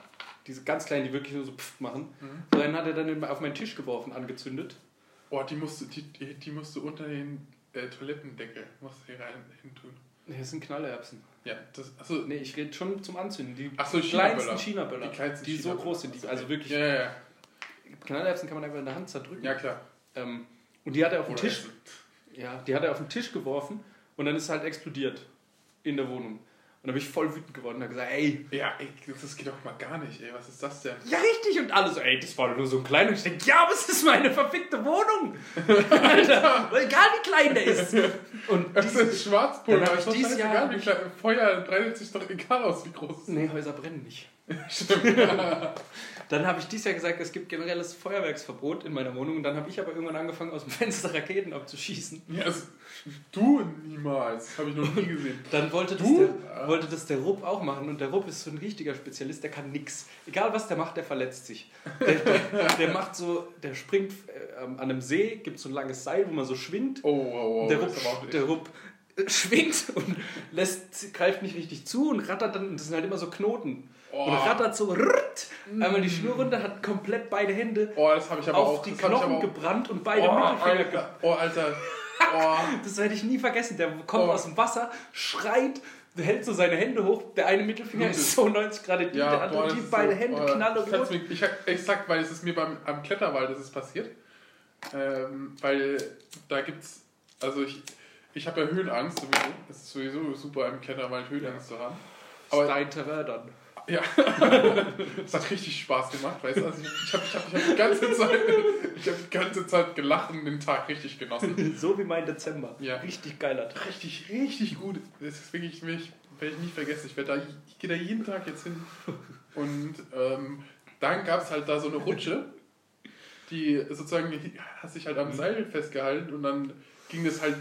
diese ganz kleinen, die wirklich nur so pfft machen, Mhm. so einen hat er dann auf meinen Tisch geworfen, angezündet. Boah, die musst du, die, die, musst du unter den äh, Toilettendeckel musst du hier rein hin tun. Nee, das sind Knallerbsen. Ja, das, achso, Nee, ich rede schon zum Anzünden. Die Ach so, kleinsten China-Böller. Die kleinsten die so groß sind. Die, also wirklich, ja, ja, ja. Knallerbsen kann man einfach in der Hand zerdrücken. Ja, klar. Ähm, und die hat er auf den Tisch, ja, die hat er auf den Tisch geworfen und dann ist es halt explodiert in der Wohnung. Und da bin ich voll wütend geworden und habe gesagt, ey, Ja, ey, das geht doch mal gar nicht, ey. Was ist das denn? ja richtig und alle so, ey, das war doch nur so ein kleiner. Und ich denke, ja, aber es ist meine verfickte Wohnung. [LAUGHS] Alter, egal wie klein der ist. Und Das ist Schwarzpulver. Dann ich dieses Jahr- wie klein, Feuer breitet sich doch egal aus, wie groß nee, Häuser brennen nicht. [LAUGHS] [LAUGHS] Stimmt. Dann habe ich dieses Jahr gesagt, es gibt generelles Feuerwerksverbot in meiner Wohnung. Und dann habe ich aber irgendwann angefangen, aus dem Fenster Raketen abzuschießen. ja, also, du niemals. Habe ich noch nie gesehen. [LAUGHS] Dann wollte das, Du? der, wollte das der Rupp auch machen. Und der Rupp ist so ein richtiger Spezialist, der kann nix. Egal was der macht, der verletzt sich. Der, der, der macht so, der springt äh, an einem See, gibt so ein langes Seil, wo man so schwingt. Oh, oh, oh. der, Rupp, der Rupp äh, schwingt und [LAUGHS] lässt, greift nicht richtig zu und rattert dann, und das sind halt immer so Knoten. Oh. Und rattert so, rrrt, einmal die Schnur runter, hat komplett beide Hände Oh, das habe ich aber auf auch. die das Knochen gebrannt und beide Oh, Mittelfinger ge Alter. Oh, Alter. Oh. [LAUGHS] Das werde ich nie vergessen. Der kommt Oh. aus dem Wasser, schreit, hält so seine Hände hoch. Der eine Mittelfinger Blutet. ist so 90 Grad in die, der Ja, andere boah, das die ist beide so, Hände boah, knalle das kannst rot. du mir- Ich hab exakt, weil es ist mir beim am Kletterwald ist es passiert. Ähm, weil da gibt's, also ich, ich habe ja Höhenangst sowieso. Es ist sowieso super im Kletterwald Höhenangst zu haben. Aber Aber dein Terrain dann. Ja, [LAUGHS] es hat richtig Spaß gemacht, weißt du? Also ich, habe ich hab, ich hab die ganze [LAUGHS] Zeit, ich habe die ganze Zeit gelacht und den Tag richtig genossen. [LAUGHS] So wie mein Dezember. Ja. Richtig geiler Tag. Richtig, richtig gut. Das ist wirklich, werde ich, nie vergessen. Ich, da, ich gehe da jeden Tag jetzt hin. Und ähm, dann gab es halt da so eine Rutsche, die sozusagen hat sich halt am Seil festgehalten und dann ging es halt,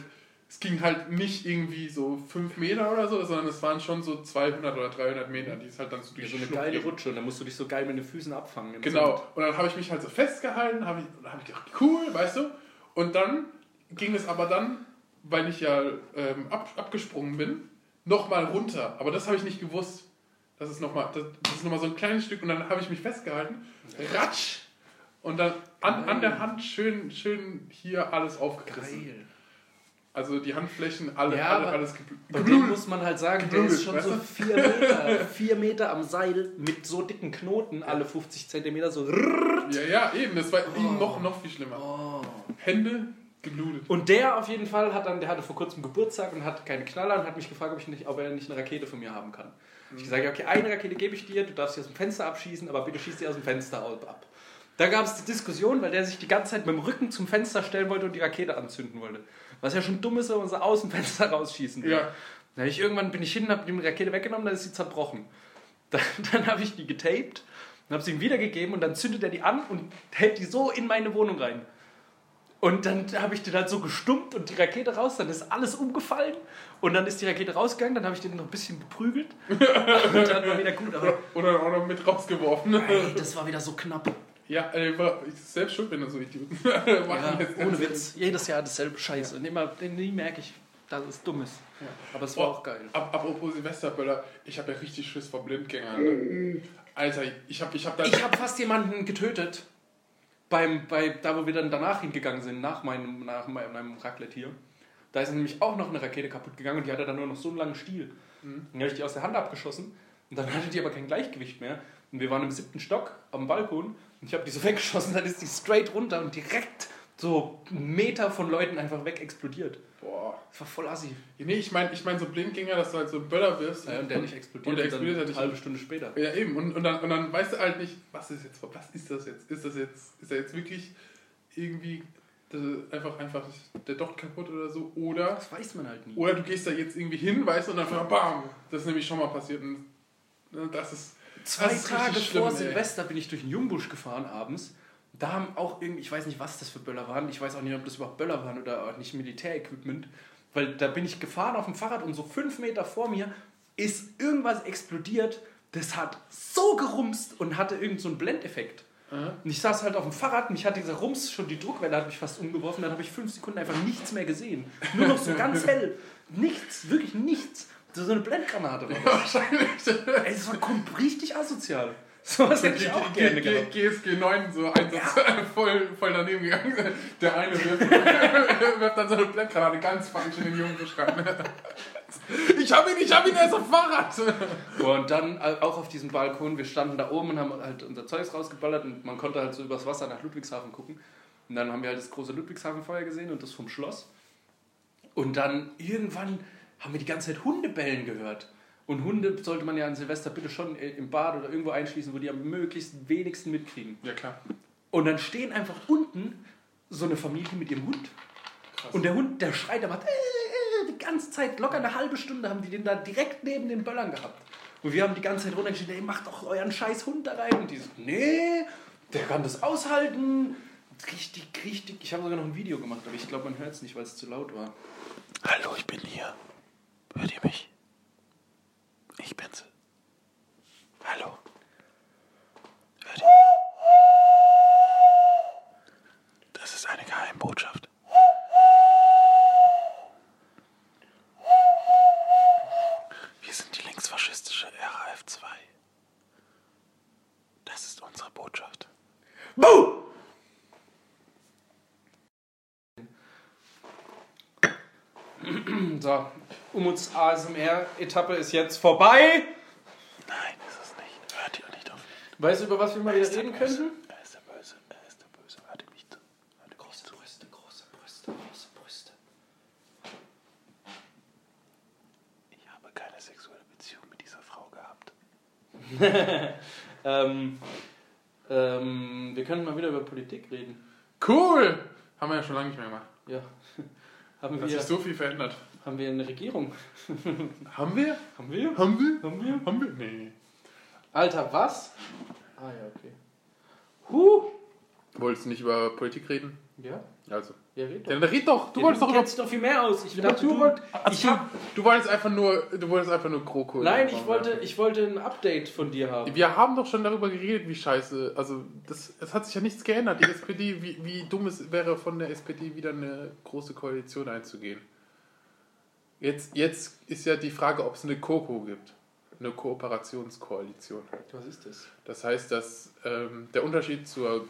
es ging halt nicht irgendwie so 5 Meter oder so, sondern es waren schon so 200 oder 300 Meter, die es halt dann so Ja, durch so eine geile ging. Rutsche und da musst du dich so geil mit den Füßen abfangen. Genau. Und dann habe ich mich halt so festgehalten, habe ich, dann hab ich gedacht, cool, weißt du. Und dann ging es aber dann, weil ich ja ähm, ab, abgesprungen bin, nochmal runter. Aber das habe ich nicht gewusst. Das ist nochmal das, das ist noch mal so ein kleines Stück und dann habe ich mich festgehalten. Ratsch! Und dann an, an der Hand schön, schön hier alles Sand. aufgerissen. Geil. Also die Handflächen, alle, Ja, alle, alles gebl- Bei dem muss man halt sagen, der Geblutet, ist schon weißt so vier Meter, [LAUGHS] vier Meter am Seil mit so dicken Knoten, alle 50 Zentimeter so. Ja, ja, eben. Das war Oh. noch, noch viel schlimmer. Oh. Hände geblutet. Und der auf jeden Fall hat dann, der hatte vor kurzem Geburtstag und hat keine Knaller und hat mich gefragt, ob, ich nicht, ob er nicht eine Rakete von mir haben kann. Ich gesagt, okay, eine Rakete gebe ich dir, du darfst sie aus dem Fenster abschießen, aber bitte schieß sie aus dem Fenster ab. Da gab es die Diskussion, weil der sich die ganze Zeit mit dem Rücken zum Fenster stellen wollte und die Rakete anzünden wollte. Was ja schon dumm ist, wenn man so aus dem Fenster [LAUGHS] rausschießen will. Ja. Dann ich, irgendwann bin ich hin, habe die Rakete weggenommen, dann ist sie zerbrochen. [LAUGHS] Dann, dann habe ich die getaped, Dann habe sie ihm wiedergegeben und dann zündet er die an und hält die so in meine Wohnung rein. Und dann habe ich den halt so gestummt und die Rakete raus, dann ist alles umgefallen und dann ist die Rakete rausgegangen, dann habe ich den noch ein bisschen geprügelt [LAUGHS] und dann war wieder gut. Aber Oder auch noch mit rausgeworfen. ey, das war wieder so knapp. Ja, war ich selbst schuld, wenn er so Idioten [LAUGHS] Ja, machen. jetzt ohne Witz. Jedes Jahr dasselbe Scheiße. Und immer, nie merke ich, dass es dumm ist. Aber es war auch geil. Ab, apropos Silvesterböller, ich habe ja richtig Schiss vor Blindgängern. Ne? Alter, ich habe ich hab da. Ich habe fast jemanden getötet. Beim, bei, da, wo wir dann danach hingegangen sind, nach meinem, nach meinem Raclette hier. Da ist nämlich auch noch eine Rakete kaputt gegangen und die hatte dann nur noch so einen langen Stiel. Mhm. Dann habe ich die aus der Hand abgeschossen und dann [LAUGHS] hatte die aber kein Gleichgewicht mehr. Und wir waren im siebten Stock am Balkon und ich habe die so [LAUGHS] weggeschossen, dann ist die straight runter und direkt so einen Meter von Leuten einfach weg explodiert. Boah. Das war voll assi. Nee, ich meine ich mein so Blindgänger, dass du halt so einen Böller wirfst. Ja, und der nicht explodiert. Und der explodiert halt eine nicht. halbe Stunde später. Ja, eben. Und, und, dann, und dann weißt du halt nicht, was ist jetzt, was ist das jetzt? Ist das jetzt, ist er jetzt wirklich irgendwie einfach, einfach der Docht kaputt oder so? Oder, Das weiß man halt nie. oder du gehst da jetzt irgendwie hin, weißt du, und dann bam! Das ist nämlich schon mal passiert. Und äh, das ist. Zwei ist Tage vor schlimm, ey. Silvester bin ich durch den Jungbusch gefahren abends. Da haben auch irgendwie, ich weiß nicht, was das für Böller waren. Ich weiß auch nicht, ob das überhaupt Böller waren oder nicht Militärequipment. Weil da bin ich gefahren auf dem Fahrrad und so fünf Meter vor mir ist irgendwas explodiert. Das hat so gerumst und hatte irgend so einen Blendeffekt. Und ich saß halt auf dem Fahrrad, mich hat dieser Rums schon die Druckwelle hat mich fast umgeworfen, dann habe ich fünf Sekunden einfach nichts mehr gesehen. Nur noch so ganz [LAUGHS] hell. Nichts, wirklich nichts. So eine Blendgranate war das. Wahrscheinlich. Ey, das war richtig asozial. Sowas hätte ich auch gerne gehabt. GSG 9 so Einsatz [LAUGHS] voll, voll daneben gegangen. Der eine wirft, [LAUGHS] wirft dann so eine Blendgranate ganz falsch in den Jungen rein. Ich hab ihn, ich hab ihn, er ist auf Fahrrad. Und dann äh, auch auf diesem Balkon, wir standen da oben und haben halt unser Zeugs rausgeballert und man konnte halt so übers Wasser nach Ludwigshafen gucken. Und dann haben wir halt das große Ludwigshafenfeuer gesehen und das vom Schloss. Und dann irgendwann haben wir die ganze Zeit Hunde bellen gehört. Und Hunde sollte man ja an Silvester bitte schon äh, im Bad oder irgendwo einschließen, wo die am möglichst wenigsten mitkriegen. Ja klar. Und dann stehen einfach unten so eine Familie mit ihrem Hund. Und der Hund, der schreit, der macht äh, äh, die ganze Zeit, locker eine halbe Stunde haben die den da direkt neben den Böllern gehabt. Und wir haben die ganze Zeit runtergeschrieben, ey, macht doch euren scheiß Hund da rein. Und die so, nee, der kann das aushalten. Richtig, richtig. Ich habe sogar noch ein Video gemacht, aber ich glaube, man hört es nicht, weil es zu laut war. Hallo, ich bin hier. Hört ihr mich? Ich bin's. Hallo. Hört ihr? Das ist eine Geheimbotschaft. Wir sind die linksfaschistische RAF 2. Das ist unsere Botschaft. Buh! So, Umuts ASMR-Etappe ist jetzt vorbei. Nein, ist es nicht. Hört ihr nicht auf mich. Weißt du, über was wir mal Er wieder reden Böse. könnten? Er ist der Böse. Er ist der Böse. Hört ihr mich zu. Hört ihr mich Große zu. Brüste, große Brüste, große Brüste. Ich habe keine sexuelle Beziehung mit dieser Frau gehabt. [LAUGHS] Ähm, ähm, wir können mal wieder über Politik reden. Cool! Haben wir ja schon lange nicht mehr gemacht. Ja. [LAUGHS] Haben Hat wir, sich so viel verändert. Haben wir eine Regierung? [LAUGHS] Haben wir? Haben wir? Haben wir? Haben wir? Haben wir? Nee. Alter, was? Ah ja, okay. Huh! Wolltest du nicht über Politik reden? Ja, Also. ja, red doch. Ja, dann red doch. Du Ja, wolltest du doch über. kennst dich doch viel mehr aus. Ich Ja, dachte, du du, wollt- ich du, hab, du wolltest einfach nur, du wolltest einfach nur GroKo. Nein, ich machen. wollte, ich wollte ein Update von dir haben. Wir haben doch schon darüber geredet, wie scheiße. Also, das, es hat sich ja nichts geändert. Die [LAUGHS] SPD, wie, wie dumm es wäre, von der SPD wieder eine große Koalition einzugehen. Jetzt, jetzt ist ja die Frage, ob es eine KOKO gibt. Eine Kooperationskoalition. Was ist das? Das heißt, dass ähm, der Unterschied zur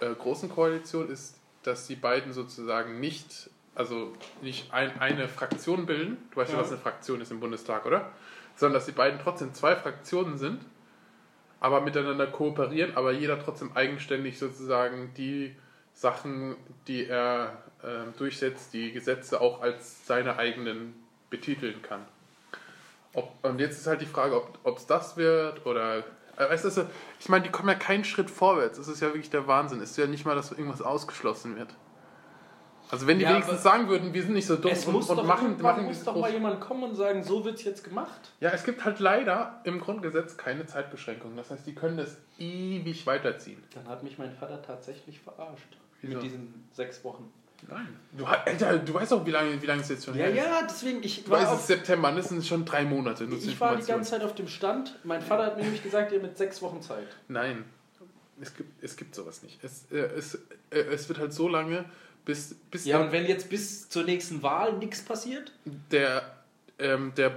äh, großen Koalition ist, dass die beiden sozusagen nicht, also nicht ein, eine Fraktion bilden. Du weißt ja, Ja. was eine Fraktion ist im Bundestag, oder? Sondern dass die beiden trotzdem zwei Fraktionen sind, aber miteinander kooperieren, aber jeder trotzdem eigenständig sozusagen die Sachen, die er äh, durchsetzt, die Gesetze auch als seine eigenen betiteln kann. Ob, und jetzt ist halt die Frage, ob es das wird oder. äh, Weißt du, ich meine, die kommen ja keinen Schritt vorwärts. Das ist ja wirklich der Wahnsinn. Es ist ja nicht mal, dass irgendwas ausgeschlossen wird. Also wenn die Ja, wenigstens sagen würden, wir sind nicht so dumm Es und, muss und doch, machen, machen muss doch mal jemand kommen und sagen, so wird's jetzt gemacht. Ja, es gibt halt leider im Grundgesetz keine Zeitbeschränkung. Das heißt, die können das ewig weiterziehen. Dann hat mich mein Vater tatsächlich verarscht. Wieso? Mit diesen sechs Wochen. Nein. Du, Alter, du weißt auch, wie lange, wie lange es jetzt schon Ja, her ist. ja, deswegen, ich Du war, weißt, es ist September, das sind schon drei Monate. Ich war die ganze Zeit auf dem Stand. Mein Vater hat mir nämlich gesagt, ihr mit sechs Wochen Zeit. Nein, es gibt, es gibt sowas nicht. Es, äh, es, äh, es wird halt so lange, bis, bis Ja, und wenn jetzt bis zur nächsten Wahl nichts passiert? der, ähm, der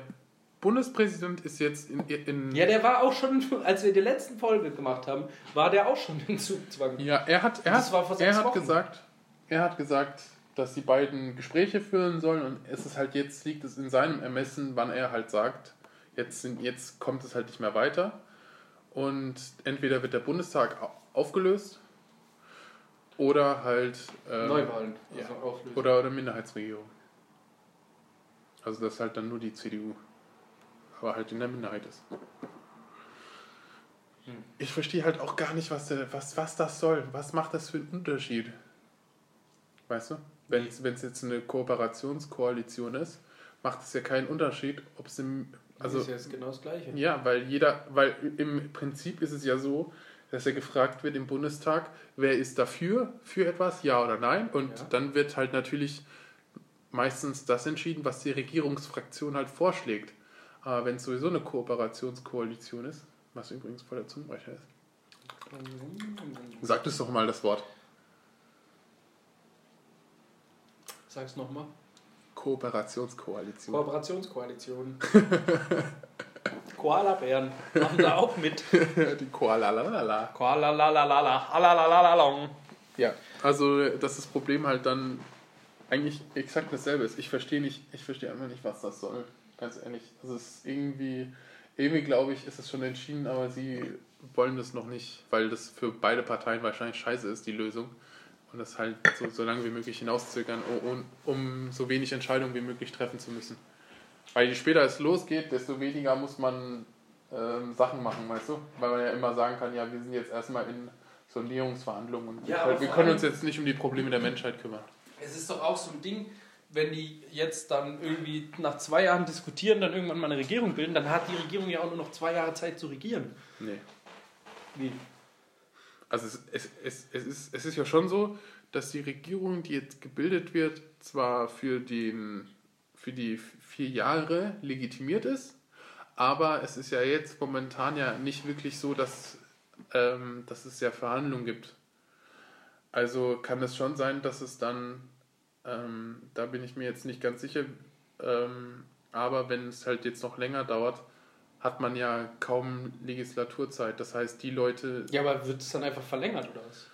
Bundespräsident ist jetzt in, in Ja, der war auch schon, [LAUGHS] als wir die letzten Folge gemacht haben, war der auch schon in Zugzwang. Ja, er hat, er hat, er hat Wochen. gesagt, er hat gesagt, dass die beiden Gespräche führen sollen und es ist halt jetzt liegt es in seinem Ermessen, wann er halt sagt, jetzt sind, jetzt kommt es halt nicht mehr weiter und entweder wird der Bundestag au- aufgelöst oder halt ähm, Neuwahlen. ja. Also oder oder Minderheitsregierung. Also dass halt dann nur die CDU, aber halt in der Minderheit ist. Hm. Ich verstehe halt auch gar nicht, was, der, was, was das soll. Was macht das für einen Unterschied? Weißt du? Wenn es jetzt eine Kooperationskoalition ist, macht es ja keinen Unterschied, ob es im. Also, Also, ist ja jetzt genau das Gleiche. ja, weil jeder, weil im Prinzip ist es ja so, dass ja gefragt wird im Bundestag, wer ist dafür, für etwas, ja oder nein. Und Ja. dann wird halt natürlich meistens das entschieden, was die Regierungsfraktion halt vorschlägt. Aber wenn es sowieso eine Kooperationskoalition ist, was übrigens voll der Zungenbrecher ist. Sag es doch mal das Wort. Sag's nochmal. Kooperationskoalition. Kooperationskoalition. [LAUGHS] Koala-Bären machen da auch mit. [LAUGHS] die Koala. Koala-la-la-la-la. Alalalalong. Ja, also dass das Problem halt dann eigentlich exakt dasselbe ist. Ich verstehe nicht, ich verstehe einfach nicht, was das soll. Ganz ehrlich. Also es ist irgendwie, irgendwie glaube ich, ist es schon entschieden, aber sie wollen das noch nicht, weil das für beide Parteien wahrscheinlich scheiße ist, die Lösung. Und das halt so, so lange wie möglich hinauszögern, um, um, um so wenig Entscheidungen wie möglich treffen zu müssen. Weil je später es losgeht, desto weniger muss man ähm, Sachen machen, weißt du? Weil man ja immer sagen kann, ja, wir sind jetzt erstmal in Sondierungsverhandlungen und Ja, können- wir können uns jetzt nicht um die Probleme der Menschheit kümmern. Es ist doch auch so ein Ding, wenn die jetzt dann irgendwie nach zwei Jahren diskutieren, dann irgendwann mal eine Regierung bilden, dann hat die Regierung ja auch nur noch zwei Jahre Zeit zu regieren. Nee. Wie? Also es, es, es, es, ist, es ist ja schon so, dass die Regierung, die jetzt gebildet wird, zwar für, den, für die vier Jahre legitimiert ist, aber es ist ja jetzt momentan ja nicht wirklich so, dass, ähm, dass es ja Verhandlungen gibt. Also kann es schon sein, dass es dann, ähm, da bin ich mir jetzt nicht ganz sicher, ähm, aber wenn es halt jetzt noch länger dauert, hat man ja kaum Legislaturzeit. Das heißt, die Leute, Ja, aber wird es dann einfach verlängert oder was?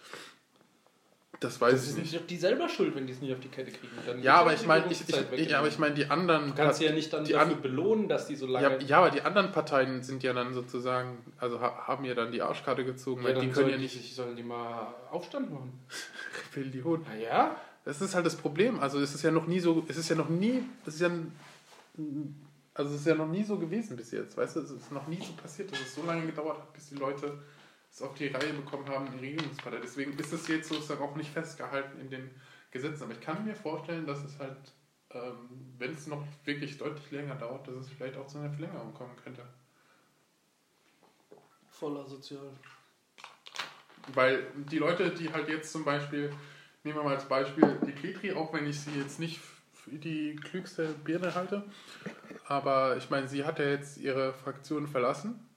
das weiß Das ich nicht. doch die selber schuld, wenn die es nicht auf die Kette kriegen. Dann Ja, aber ich die meine, ich, ich, ja, aber ich meine, die anderen. Du kannst sie ja nicht dann die dafür belohnen, dass die so lange. ja, ja, aber die anderen Parteien sind ja dann sozusagen, also ha- haben ja dann die Arschkarte gezogen, weil dann die können sollen ja die, nicht sich- sollen die mal Aufstand machen. [LAUGHS] Rebellion. Na ja. Das ist halt das Problem. Also es ist ja noch nie so, es ist ja noch nie, es ist ja, n- also es ist ja noch nie so gewesen bis jetzt, weißt du? Es ist noch nie so passiert, dass es so lange gedauert hat, bis die Leute es auf die Reihe bekommen haben, die Regierungspartei. Deswegen ist es jetzt sozusagen auch nicht festgehalten in den Gesetzen. Aber ich kann mir vorstellen, dass es halt, ähm, wenn es noch wirklich deutlich länger dauert, dass es vielleicht auch zu einer Verlängerung kommen könnte. Voller Sozial. Weil die Leute, die halt jetzt zum Beispiel, nehmen wir mal als Beispiel die Petri, auch wenn ich sie jetzt nicht für die klügste Birne halte, aber ich meine, sie hat ja jetzt ihre Fraktion verlassen,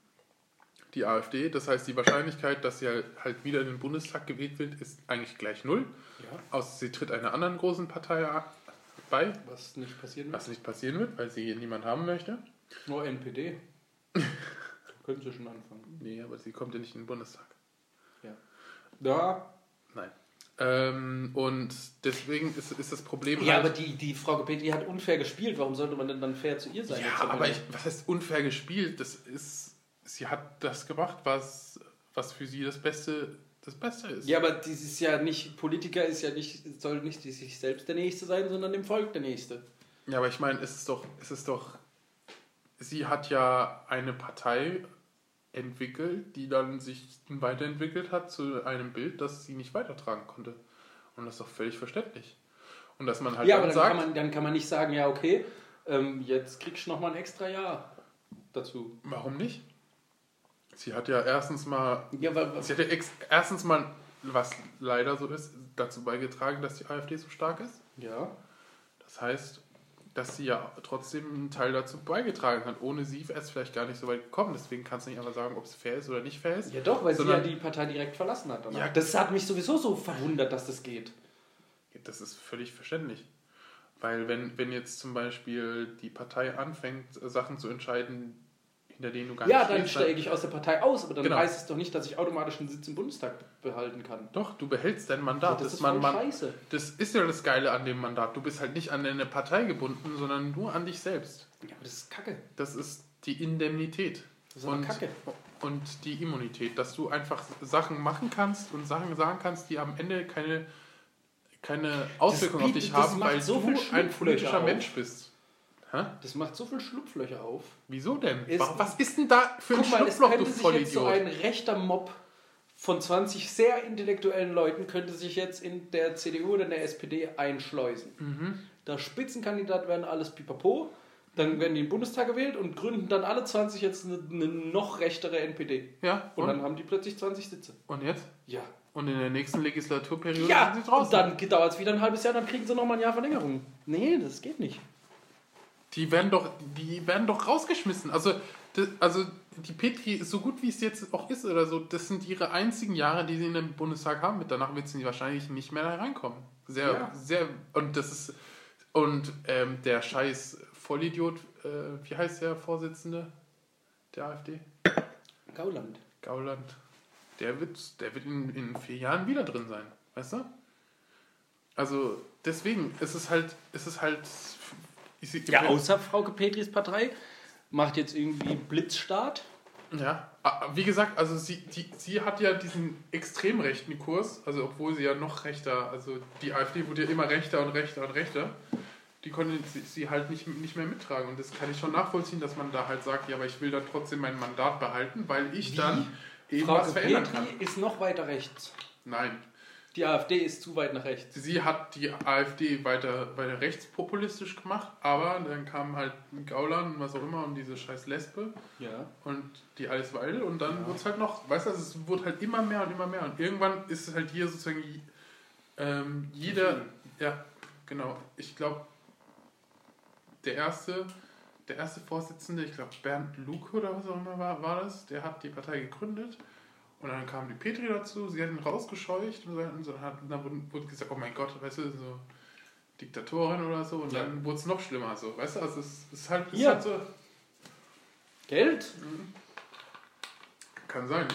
die AfD. Das heißt, die Wahrscheinlichkeit, dass sie halt- halt wieder in den Bundestag gewählt wird, ist eigentlich gleich null. Ja. Außer sie tritt einer anderen großen Partei bei, Was nicht passieren wird. was nicht passieren wird, weil sie hier niemand haben möchte. Nur NPD. [LAUGHS] Können sie schon anfangen. Nee, aber sie kommt ja nicht in den Bundestag. Ja. Nein. Ähm, und deswegen ist, ist das Problem Ja, halt- aber die, die Frau Petri hat unfair gespielt. Warum sollte man denn dann fair zu ihr sein? Ja, aber ich, was heißt unfair gespielt? Das ist, sie hat das gemacht, was, was für sie das Beste, das Beste ist. Ja, aber ist ja nicht, Politiker ist ja nicht, soll nicht sich selbst der Nächste sein, sondern dem Volk der Nächste. Ja, aber ich meine, es ist doch, es ist doch, sie hat ja eine Partei entwickelt, die dann sich weiterentwickelt hat zu einem Bild, das sie nicht weitertragen konnte. Und das ist doch völlig verständlich. Und dass man halt Ja, dann aber dann sagt, kann, man, dann kann man nicht sagen, ja, okay, ähm, jetzt kriegst du nochmal ein extra Jahr dazu. warum nicht? Sie hat ja erstens mal, Ja, weil, sie hat ja erstens mal, was leider so ist, dazu beigetragen, dass die AfD so stark ist. ja. Das heißt, dass sie ja trotzdem einen Teil dazu beigetragen hat. Ohne sie wäre es vielleicht gar nicht so weit gekommen. Deswegen kannst du nicht einfach sagen, ob es fair ist oder nicht fair ist. ja, doch, weil Sondern- sie ja die Partei direkt verlassen hat. danach. Ja. das hat mich sowieso so verwundert, dass das geht. Das ist völlig verständlich. Weil wenn, wenn jetzt zum Beispiel die Partei anfängt, Sachen zu entscheiden, hinter denen du gar Ja, nicht dann stehst, steige ich aus der Partei aus, aber dann Genau. heißt es doch nicht, dass ich automatisch einen Sitz im Bundestag behalten kann. Doch, du behältst dein Mandat. das ist man, man, scheiße. das ist ja das Geile an dem Mandat. Du bist halt nicht an eine Partei gebunden, sondern nur an dich selbst. Ja, aber das ist kacke. Das ist die Indemnität. Das ist und, Kacke. und die Immunität, dass du einfach Sachen machen kannst und Sachen sagen kannst, die am Ende keine, keine Auswirkung auf dich das haben, weil so du ein politischer auf. Mensch bist. Hä? Das macht so viel Schlupflöcher auf. Wieso denn? Wa- Was ist denn da für Guck ein mal, es Schlupfloch, du könnte sich jetzt so Vollidiot? ein rechter Mob von 20 sehr intellektuellen Leuten könnte sich jetzt in der CDU oder in der SPD einschleusen. Mhm. Da Spitzenkandidat werden alles pipapo, dann werden die im Bundestag gewählt und gründen dann alle 20 jetzt eine, eine noch rechtere NPD. ja, Und, und, dann haben die plötzlich 20 Sitze. und jetzt? Ja. Und in der nächsten Legislaturperiode Ja, sind sie und draußen. dann dauert es wieder ein halbes Jahr, dann kriegen sie nochmal ein Jahr Verlängerung. Nee, das geht nicht. Die werden doch, die werden doch rausgeschmissen. Also, das, also die Petri, so gut wie es jetzt auch ist oder so, das sind ihre einzigen Jahre, die sie in den Bundestag haben. Mit danach wird sie wahrscheinlich nicht mehr da reinkommen. Sehr, Ja. sehr. Und das ist. Und ähm, der scheiß Vollidiot, äh, wie heißt der Vorsitzende der AfD? Gauland. Gauland. Der wird, der wird in, in vier Jahren wieder drin sein. Weißt du? Also deswegen ist es halt, ist es halt. Ja, außer Frauke Petris Partei macht jetzt irgendwie Blitzstart. Ja, ah, wie gesagt, also sie, die, sie hat ja diesen extrem rechten Kurs, also obwohl sie ja noch rechter, also die AfD wurde ja immer rechter und rechter und rechter, die konnte sie, sie halt nicht, nicht mehr mittragen. Und das kann ich schon nachvollziehen, dass man da halt sagt, ja, aber ich will dann trotzdem mein Mandat behalten, weil ich Wie? dann eben was Frauke verändern Petri kann. ist noch weiter rechts. Nein, Die AfD ist zu weit nach rechts. sie hat die AfD weiter, weiter rechtspopulistisch gemacht, aber dann kam halt Gauland und was auch immer und diese scheiß Lesbe. Ja. und die Alice Weidel und dann wurde es halt noch, weißt du, also es wurde halt immer mehr und immer mehr und irgendwann ist es halt hier sozusagen ähm, jeder, ja, genau, ich glaube, der erste, der erste Vorsitzende, ich glaube Bernd Luke oder was auch immer war, war das, der hat die Partei gegründet und dann kam die Petri dazu, sie hat ihn rausgescheucht und dann, so hat, dann wurde, gesagt, oh mein Gott, weißt du, so Diktatorin oder so und Ja. dann wurde es noch schlimmer, so, weißt du, also es ist halt, es Ja. halt so, Geld? Kann sein.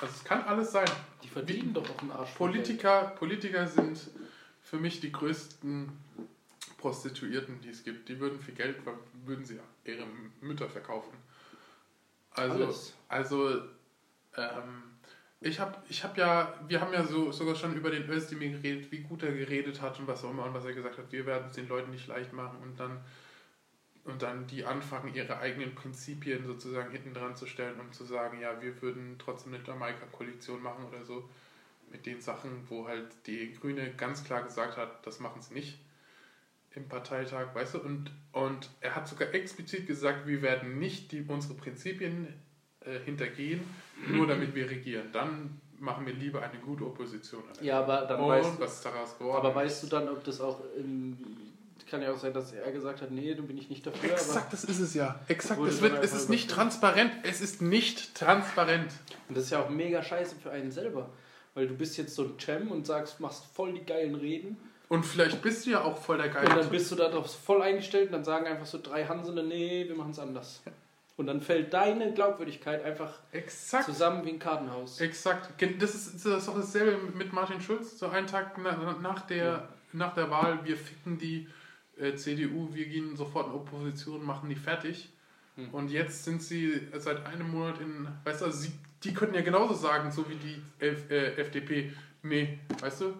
Also es kann alles sein. Die verdienen doch auf den Arsch. Politiker, Politiker sind für mich die größten Prostituierten, die es gibt. Die würden für Geld, würden sie ihre Mütter verkaufen. Also, Alles. also ähm, ich habe ich hab ja, wir haben ja so, sogar schon über den Özdemir geredet, wie gut er geredet hat und was auch immer und was er gesagt hat. Wir werden es den Leuten nicht leicht machen und dann und dann die anfangen, ihre eigenen Prinzipien sozusagen hinten dran zu stellen und zu sagen, ja, wir würden trotzdem eine Jamaika-Koalition machen oder so mit den Sachen, wo halt die Grüne ganz klar gesagt hat, das machen sie nicht im Parteitag, weißt du, und, und er hat sogar explizit gesagt, wir werden nicht die, unsere Prinzipien äh, hintergehen, nur damit wir regieren. Dann machen wir lieber eine gute Opposition. Ja, aber dann und weißt was ist daraus geworden? Aber weißt du dann, ob das auch im. Kann ja auch sein, dass er gesagt hat, nee, dann bin ich nicht dafür. Exakt, das ist es ja. Exakt, es, wird, es ist nicht transparent. Es ist nicht transparent. Und das ist ja auch mega scheiße für einen selber. Weil du bist jetzt so ein Cem und sagst, machst voll die geilen Reden. Und vielleicht bist du ja auch voll der Und geile dann bist du darauf voll eingestellt und dann sagen einfach so drei Hansele, nee, wir machen es anders. Und dann fällt deine Glaubwürdigkeit einfach Exakt. zusammen wie ein Kartenhaus. Exakt. Das ist, das ist doch dasselbe mit Martin Schulz. So einen Tag na, nach, der, nach der Wahl, wir ficken die äh, CDU, wir gehen sofort in Opposition, machen die fertig. Hm. Und jetzt sind sie seit einem Monat in, weißt du, also sie, die könnten ja genauso sagen, so wie die F, äh, FDP, nee, weißt du,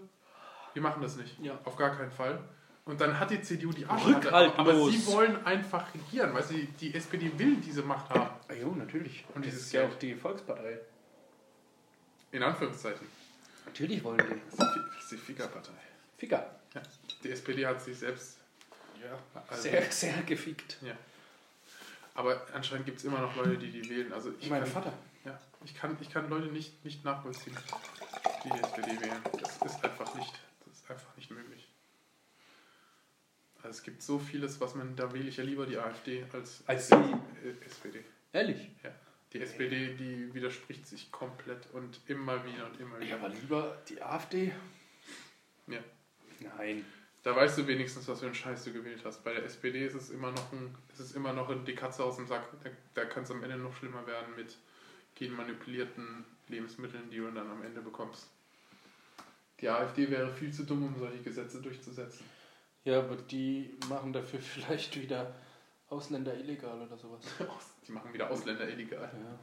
wir machen das nicht. Ja. Auf gar keinen Fall. Und dann hat die CDU die Arschkarte, aber, aber sie wollen einfach regieren, weißt du, die, die SPD will diese Macht haben. Ah, jo, natürlich. Und das ist ja auch die Volkspartei. In Anführungszeichen. Natürlich wollen die. Das ist die- das ist die Fickerpartei. Ficker. Ja. Die SPD hat sich selbst. Ja. Also- Sehr, sehr gefickt. Ja. Aber anscheinend gibt es immer noch Leute, die die wählen. Also ich Mein kann, Vater. Ja, ich kann, ich kann Leute nicht, nicht nachvollziehen, die die SPD wählen. Das ist einfach nicht, das ist einfach nicht möglich. Also es gibt so vieles, was man, da wähle ich ja lieber die AfD als, Als die äh, SPD. Ehrlich? Ja. Die SPD, die widerspricht sich komplett und immer wieder und immer Ja, wieder. aber lieber die AfD? Ja. Nein. Da weißt du wenigstens, was für einen Scheiß du gewählt hast. Bei der SPD ist es immer noch ein, ist es immer noch die Katze aus dem Sack. Da, da kann es am Ende noch schlimmer werden mit genmanipulierten Lebensmitteln, die du dann am Ende bekommst. Die AfD wäre viel zu dumm, um solche Gesetze durchzusetzen. Ja, aber die machen dafür [LAUGHS] vielleicht wieder Ausländer illegal oder sowas. Die machen wieder Ausländer illegal. Ja.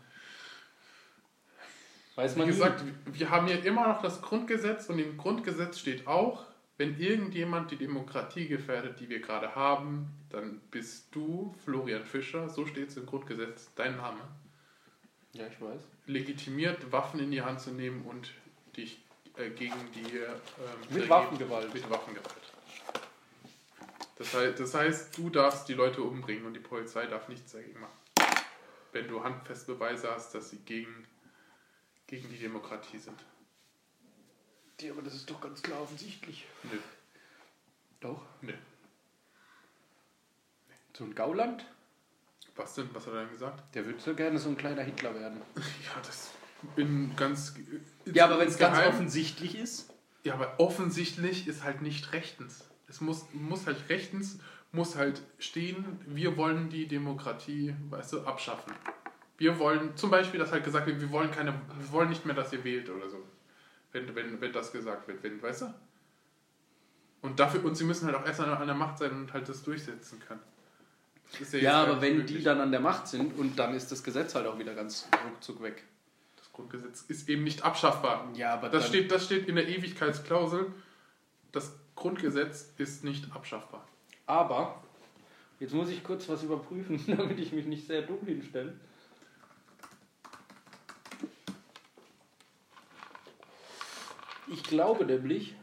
Weiß Wie man gesagt, wir haben hier immer noch das Grundgesetz und im Grundgesetz steht auch, wenn irgendjemand die Demokratie gefährdet, die wir gerade haben, dann bist du, Florian Fischer, so steht es im Grundgesetz, dein Name, nie. Ja, ich weiß. legitimiert, Waffen in die Hand zu nehmen und dich äh, gegen die... Ähm, Mit dagegen- Waffengewalt. Mit Waffengewalt. Das heißt, das heißt, du darfst die Leute umbringen und die Polizei darf nichts dagegen machen. Wenn du handfest Beweise hast, dass sie gegen, gegen die Demokratie sind. Die, aber das ist doch ganz klar offensichtlich. Nö. Doch. Nö. So ein Gauland, Was denn? Was hat er denn gesagt? der würde so gerne so ein kleiner Hitler werden. Ja, das bin ganz. Ja, aber wenn es ganz offensichtlich ist. Ja, aber offensichtlich ist halt nicht rechtens. Es muss, muss halt rechtens, muss halt stehen, wir wollen die Demokratie, weißt du, abschaffen. Wir wollen, zum Beispiel, dass halt gesagt wird, wir wollen keine, wir wollen nicht mehr, dass ihr wählt oder so. Wenn, wenn, wenn das gesagt wird, wenn, weißt du? Und dafür, und sie müssen halt auch erst an, an der Macht sein und halt das durchsetzen können. Das Ja, jetzt aber wenn möglich. die dann an der Macht sind und dann ist das Gesetz halt auch wieder ganz ruckzuck weg. Das Grundgesetz ist eben nicht abschaffbar. Ja, aber Das steht, das steht in der Ewigkeitsklausel. Das Grundgesetz ist nicht abschaffbar. Aber, jetzt muss ich kurz was überprüfen, [LAUGHS] damit ich mich nicht sehr dumm hinstelle. Ich glaube nämlich.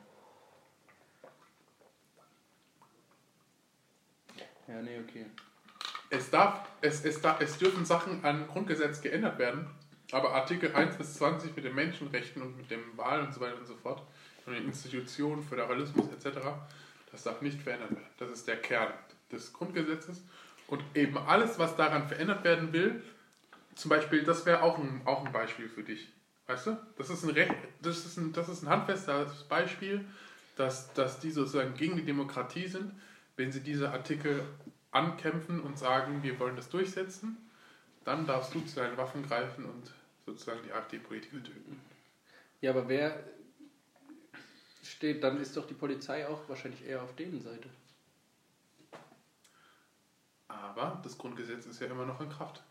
Ja, nee, okay. Es, darf, es, es, darf, es dürfen Sachen an Grundgesetz geändert werden, aber Artikel 1 bis 20 mit den Menschenrechten und mit dem Wahl und so weiter und so fort, und den Institutionen, Föderalismus etc., das darf nicht verändert werden. Das ist der Kern des Grundgesetzes. Und eben alles, was daran verändert werden will, zum Beispiel, das wäre auch ein, auch ein Beispiel für dich. Weißt du? Das ist ein, Recht, das ist ein, das ist ein handfestes Beispiel, dass, dass die sozusagen gegen die Demokratie sind, wenn sie diese Artikel ankämpfen und sagen, wir wollen das durchsetzen, dann darfst du zu deinen Waffen greifen und sozusagen die AfD-Politiker töten. Ja, aber wer steht, dann ist doch die Polizei auch wahrscheinlich eher auf denen Seite. Aber das Grundgesetz ist ja immer noch in Kraft.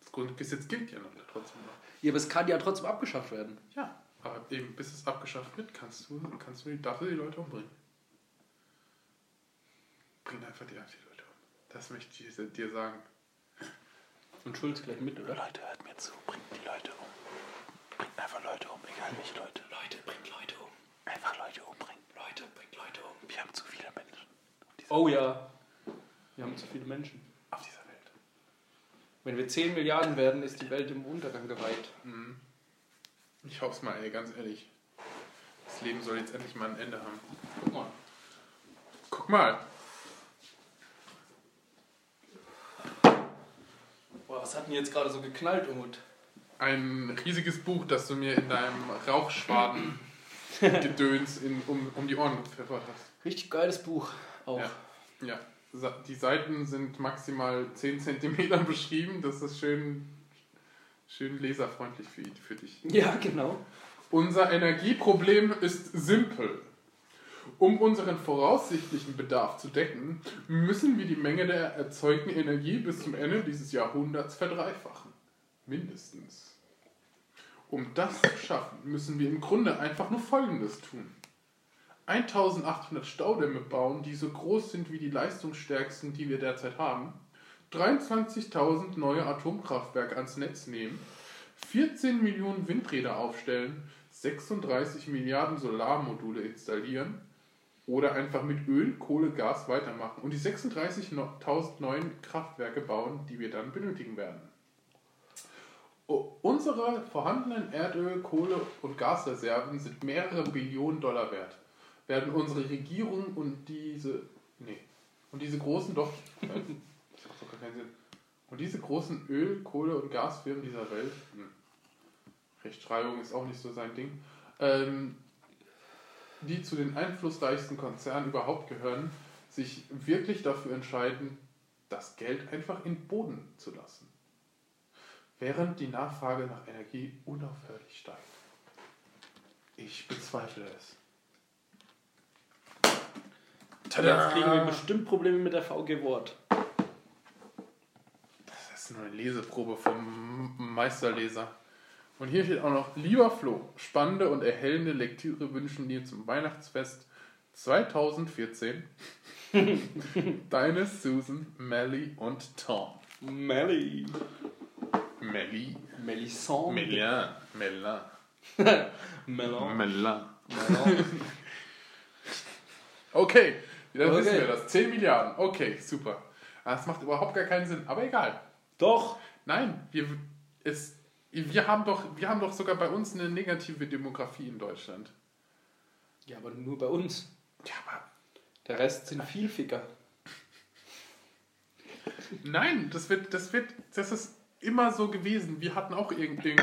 Das Grundgesetz gilt ja noch trotzdem noch. Ja, aber es kann ja trotzdem abgeschafft werden. Ja, aber eben bis es abgeschafft wird, kannst du, kannst du, die- du die Leute umbringen. Bring einfach die AfD-Leute um. Das möchte ich dir sagen. Und Schulz gleich mit, oder? Leute, hört mir zu, bringt die Leute um. Einfach Leute um, egal welche Leute. Leute, bringt Leute um. Einfach Leute umbringen. Leute, bringt Leute um. Wir haben zu viele Menschen. Oh ja. Wir haben zu viele Menschen. Auf dieser Welt. Wenn wir 10 Milliarden werden, ist die Welt im Untergang geweiht. Mhm. Ich hoffe es mal, ey, ganz ehrlich. Das Leben soll jetzt endlich mal ein Ende haben. Guck mal. Guck mal. Boah, was hat denn jetzt gerade so geknallt, Umut? Ein riesiges Buch, das du mir in deinem Rauchschwaden-Gedöns [LAUGHS] in, um, um die Ohren gepfeffert hast. Richtig geiles Buch. Auch. Ja. Ja, die Seiten sind maximal 10 cm [LAUGHS] beschrieben. Das ist schön, schön leserfreundlich für, für dich. Ja, genau. Unser Energieproblem ist simpel. Um unseren voraussichtlichen Bedarf zu decken, müssen wir die Menge der erzeugten Energie bis zum Ende dieses Jahrhunderts verdreifachen. Mindestens. Um das zu schaffen, müssen wir im Grunde einfach nur Folgendes tun. 1800 Staudämme bauen, die so groß sind wie die leistungsstärksten, die wir derzeit haben. 23.000 neue Atomkraftwerke ans Netz nehmen. 14 Millionen Windräder aufstellen. 36 Milliarden Solarmodule installieren. oder einfach mit Öl, Kohle, Gas weitermachen und die 36.000 neuen Kraftwerke bauen, die wir dann benötigen werden. Unsere vorhandenen Erdöl, Kohle und Gasreserven sind mehrere Billionen Dollar wert. Werden unsere Regierung und diese. Nee. Und diese großen doch. Äh, das macht keinen Sinn. Und diese großen Öl-, Kohle- und Gasfirmen dieser Welt. Hm. Rechtschreibung ist auch nicht so sein Ding. Ähm, die zu den einflussreichsten Konzernen überhaupt gehören, sich wirklich dafür entscheiden, das Geld einfach in den Boden zu lassen. Während die Nachfrage nach Energie unaufhörlich steigt. Ich bezweifle es. Jetzt kriegen wir bestimmt Probleme mit der VG Wort. Das ist nur eine Leseprobe vom Meisterleser. Und hier steht auch noch, lieber Flo, spannende und erhellende Lektüre wünschen dir zum Weihnachtsfest 2014 [LAUGHS] deine Susan, Melly und Tom. Melly. Melly. Melisson. Melin. Melin. Melon. Melin. Melon. Okay, dann Okay. wissen wir das. 10 Milliarden. Okay, super. Das macht überhaupt gar keinen Sinn, aber egal. Doch. Nein, wir, es, wir, haben doch, wir haben doch sogar bei uns eine negative Demografie in Deutschland. Ja, aber nur bei uns. Ja, aber Der Rest sind Vielficker. nein, das wird, das wird, das ist immer so gewesen. Wir hatten auch irgendwie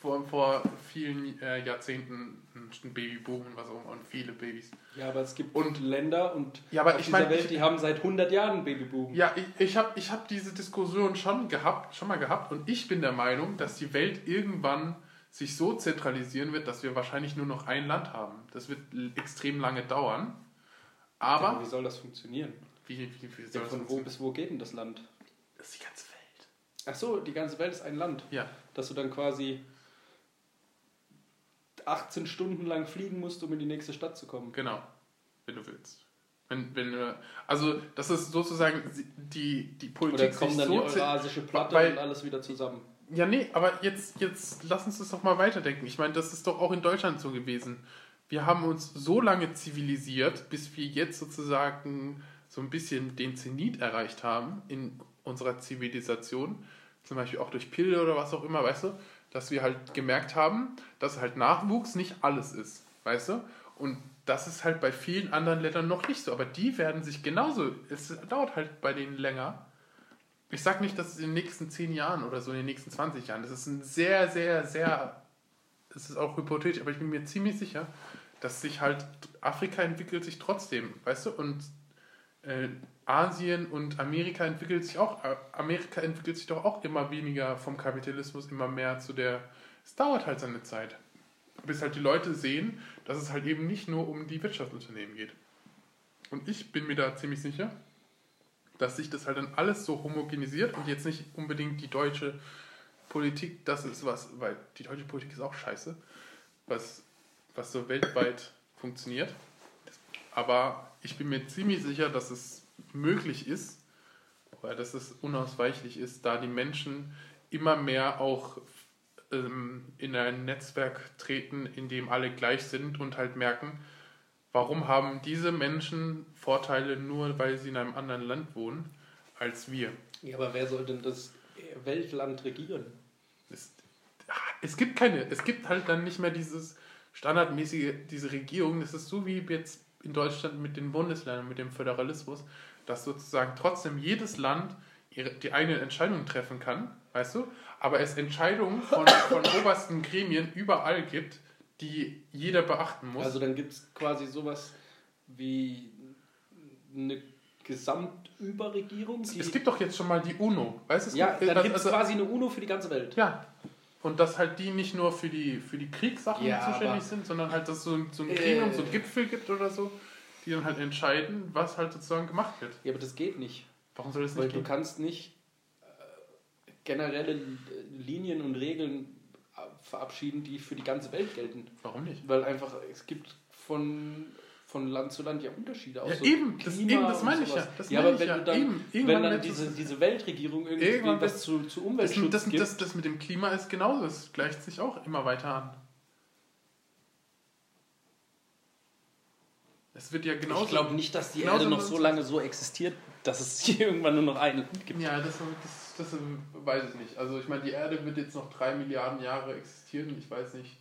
vor, vor vielen äh, Jahrzehnten einen Babyboom und was auch immer und viele Babys. Ja, aber es gibt Und- Länder und Ja, aber auf ich dieser meine, Welt, ich- die haben seit 100 Jahren einen Babyboom. Ja, ich, ich habe ich hab diese Diskussion schon gehabt, schon mal gehabt und ich bin der Meinung, dass die Welt irgendwann sich so zentralisieren wird, dass wir wahrscheinlich nur noch ein Land haben. Das wird extrem lange dauern. Aber wie soll das funktionieren? wie, wie, wie Ja, soll das von wo funktionieren? bis wo geht denn das Land? Das ist die ganze. Ach so, die ganze Welt ist ein Land. Ja, Dass du dann quasi 18 Stunden lang fliegen musst, um in die nächste Stadt zu kommen. genau. Wenn du willst. Wenn, wenn, also das ist sozusagen die, die Oder Politik kommt sich dann so die Eurasische Platte weil- und alles wieder zusammen. Ja, nee, aber jetzt, jetzt lass uns das doch mal weiterdenken. Ich meine, das ist doch auch in Deutschland so gewesen. Wir haben uns so lange zivilisiert, bis wir jetzt sozusagen so ein bisschen den Zenit erreicht haben in unserer Zivilisation. Zum Beispiel auch durch Pille oder was auch immer, weißt du? Dass wir halt gemerkt haben, dass halt Nachwuchs nicht alles ist, weißt du? Und das ist halt bei vielen anderen Ländern noch nicht so. Aber die werden sich genauso, es dauert halt bei denen länger. Ich sag nicht, dass es in den nächsten 10 Jahren oder so in den nächsten 20 Jahren, das ist ein sehr, sehr, sehr, es ist auch hypothetisch, aber ich bin mir ziemlich sicher, dass sich halt Afrika entwickelt sich trotzdem, weißt du, und äh, Asien und Amerika entwickelt sich auch, äh, Amerika entwickelt sich doch auch immer weniger vom Kapitalismus, immer mehr zu der, es dauert halt seine Zeit, bis halt die Leute sehen, dass es halt eben nicht nur um die Wirtschaftsunternehmen geht. Und ich bin mir da ziemlich sicher, dass sich das halt dann alles so homogenisiert und jetzt nicht unbedingt die deutsche Politik, das ist was, weil die deutsche Politik ist auch scheiße, was, was so weltweit funktioniert. Aber ich bin mir ziemlich sicher, dass es möglich ist, oder dass es unausweichlich ist, da die Menschen immer mehr auch ähm, in ein Netzwerk treten, in dem alle gleich sind und halt merken, warum haben diese Menschen Vorteile nur, weil sie in einem anderen Land wohnen, als wir. Ja, aber wer soll denn das Weltland regieren? Es, es gibt keine, es gibt halt dann nicht mehr dieses standardmäßige, diese Regierung, das ist so wie jetzt in Deutschland mit den Bundesländern, mit dem Föderalismus, dass sozusagen trotzdem jedes Land ihre, die eigenen Entscheidungen treffen kann, weißt du, aber es Entscheidungen von, von [LAUGHS] obersten Gremien überall gibt, die jeder beachten muss. Also dann gibt es quasi sowas wie eine Gesamtüberregierung. es gibt doch jetzt schon mal die UNO, weißt du? es ja, gibt- dann das- gibt es also- quasi eine UNO für die ganze Welt. Ja. Und dass halt die nicht nur für die, für die Kriegssachen Ja, zuständig sind, sondern halt, dass es so, ein- so ein Äh. Gremium, so ein Gipfel gibt oder so, die dann halt entscheiden, was halt sozusagen gemacht wird. Ja, aber das geht nicht. Warum soll das Weil nicht du gehen? kannst nicht äh, generelle äh, Linien und Regeln äh, verabschieden, die für die ganze Welt gelten. Warum nicht? Weil einfach, es gibt von, von Land zu Land ja Unterschiede. Auch Ja, so eben, das- eben, das meine ich ja, das ja, aber wenn ja, du dann, eben. wenn dann diese, es- diese Weltregierung irgendwie Irgendwann was zu, zu Das, Umweltschutz das, gibt, das, das mit dem Klima ist genauso, es gleicht sich auch immer weiter an. Es wird ja genauso. ich glaube nicht, dass die Erde noch so lange so existiert, dass es hier [LAUGHS] irgendwann nur noch ein Land gibt. Ja, das, das, das weiß ich nicht. Also ich meine, die Erde wird jetzt noch drei Milliarden Jahre existieren. Ich weiß nicht.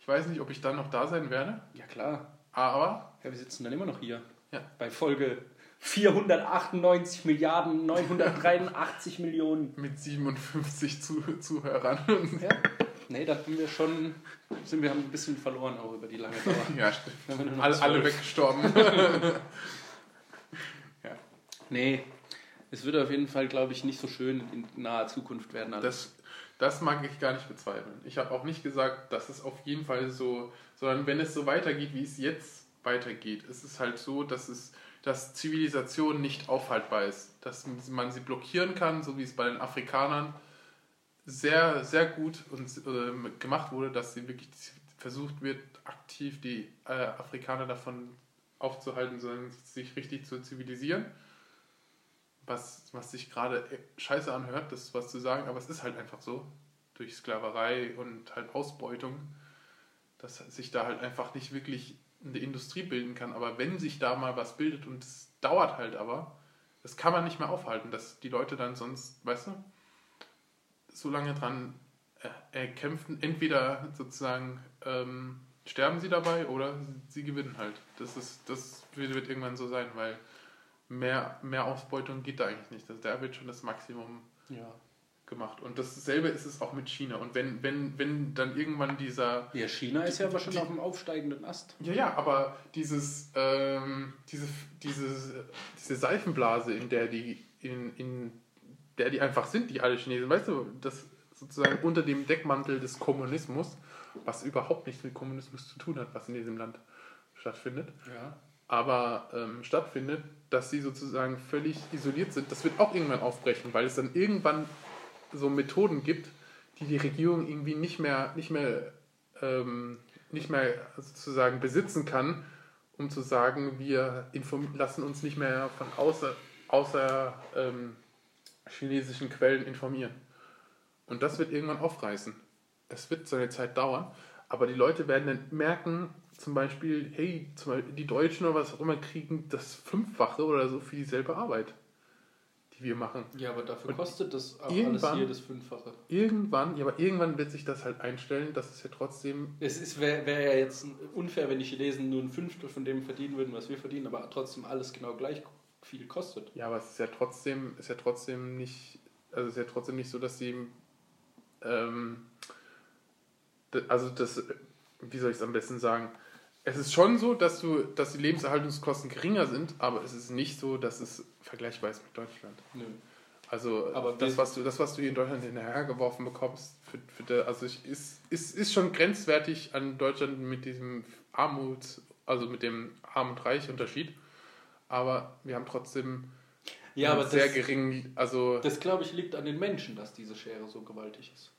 Ich weiß nicht, ob ich dann noch da sein werde. Ja klar. Aber Ja, wir sitzen dann immer noch hier. Ja. Bei Folge 498 Milliarden 983 Millionen. mit 57 Zu Zuhörern. Ja. Nee, da haben wir schon, sind wir haben ein bisschen verloren auch über die lange Dauer. ja, stimmt. Alle, alle weggestorben. [LAUGHS] Nee, es wird auf jeden Fall, glaube ich, nicht so schön in naher Zukunft werden. alles. Das, das mag ich gar nicht bezweifeln. Ich habe auch nicht gesagt, dass es auf jeden Fall so, sondern wenn es so weitergeht, wie es jetzt weitergeht, ist es halt so, dass es dass Zivilisation nicht aufhaltbar ist. Dass man sie blockieren kann, so wie es bei den Afrikanern sehr, sehr gut und, äh, gemacht wurde, dass sie wirklich versucht wird, aktiv die äh, Afrikaner davon aufzuhalten, sondern sich richtig zu zivilisieren. Was, was sich gerade äh, scheiße anhört, das was zu sagen, aber es ist halt einfach so. Durch Sklaverei und halt Ausbeutung, dass sich da halt einfach nicht wirklich eine Industrie bilden kann. Aber wenn sich da mal was bildet und es dauert halt aber, das kann man nicht mehr aufhalten, dass die Leute dann sonst, weißt du, so lange dran äh, äh, kämpfen, entweder sozusagen ähm, sterben sie dabei oder sie gewinnen halt. Das ist, das wird, irgendwann so sein, weil mehr, mehr Ausbeutung geht da eigentlich nicht. Also da wird schon das Maximum ja. gemacht. Und dasselbe ist es auch mit China. Und wenn, wenn, wenn dann irgendwann dieser ja, China ist ja aber schon Die- auf dem aufsteigenden Ast. ja, ja, aber dieses, ähm, diese, diese, diese Seifenblase, in der die, in, in der die einfach sind, die alle Chinesen, weißt du, das sozusagen unter dem Deckmantel des Kommunismus, was überhaupt nichts mit Kommunismus zu tun hat, was in diesem Land stattfindet, Ja. aber ähm, stattfindet, dass sie sozusagen völlig isoliert sind, das wird auch irgendwann aufbrechen, weil es dann irgendwann so Methoden gibt, die die Regierung irgendwie nicht mehr, nicht mehr, ähm, nicht mehr sozusagen besitzen kann, um zu sagen, wir lassen uns nicht mehr von außer, außer ähm, chinesischen Quellen informieren. Und das wird irgendwann aufreißen. Es wird seine Zeit dauern, aber die Leute werden dann merken, zum Beispiel, hey, zum Beispiel die Deutschen oder was auch immer kriegen das Fünffache oder so für dieselbe Arbeit, die wir machen. Ja, aber dafür Und kostet das auch alles hier das Fünffache. Irgendwann, ja, aber irgendwann wird sich das halt einstellen, dass es ja trotzdem Es wäre wär ja jetzt unfair, wenn die Chinesen nur ein Fünftel von dem verdienen würden, was wir verdienen, aber trotzdem alles genau gleich viel kostet. Ja, aber es ist ja trotzdem, ist ja trotzdem nicht, also es ist ja trotzdem nicht so, dass sie, ähm, also das, wie soll ich es am besten sagen? Es ist schon so, dass du, dass die Lebenserhaltungskosten geringer sind, aber es ist nicht so, dass es vergleichbar ist mit Deutschland. Nö. Also Aber das, was du, das, was du hier in Deutschland hinterhergeworfen bekommst, für, für der, also ich, ist, ist, ist schon grenzwertig an Deutschland mit diesem Armut, also mit dem Arm- und Reich-Unterschied. Aber wir haben trotzdem Ja, aber sehr das, gering, also das glaube ich liegt an den Menschen, dass diese Schere so gewaltig ist.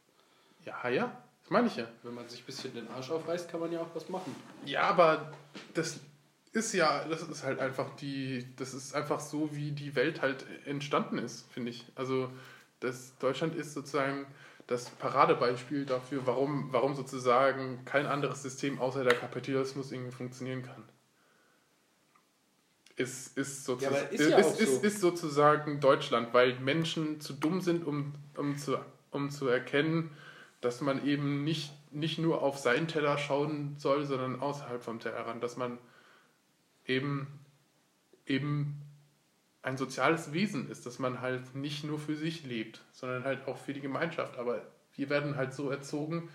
ja, ja, das meine ich ja. Wenn man sich ein bisschen den Arsch aufreißt, kann man ja auch was machen. Ja, aber das ist ja, das ist halt einfach die, das ist einfach so, wie die Welt halt entstanden ist, finde ich. Also das Deutschland ist sozusagen das Paradebeispiel dafür, warum, warum sozusagen kein anderes System außer der Kapitalismus irgendwie funktionieren kann. Ist, ist, sozusagen, Ja, ist ja ist, so. ist sozusagen Deutschland, weil Menschen zu dumm sind, um, um, zu, um zu erkennen, dass man eben nicht, nicht nur auf seinen Teller schauen soll, sondern außerhalb vom Tellerrand, dass man eben, eben ein soziales Wesen ist, dass man halt nicht nur für sich lebt, sondern halt auch für die Gemeinschaft. Aber wir werden halt so erzogen,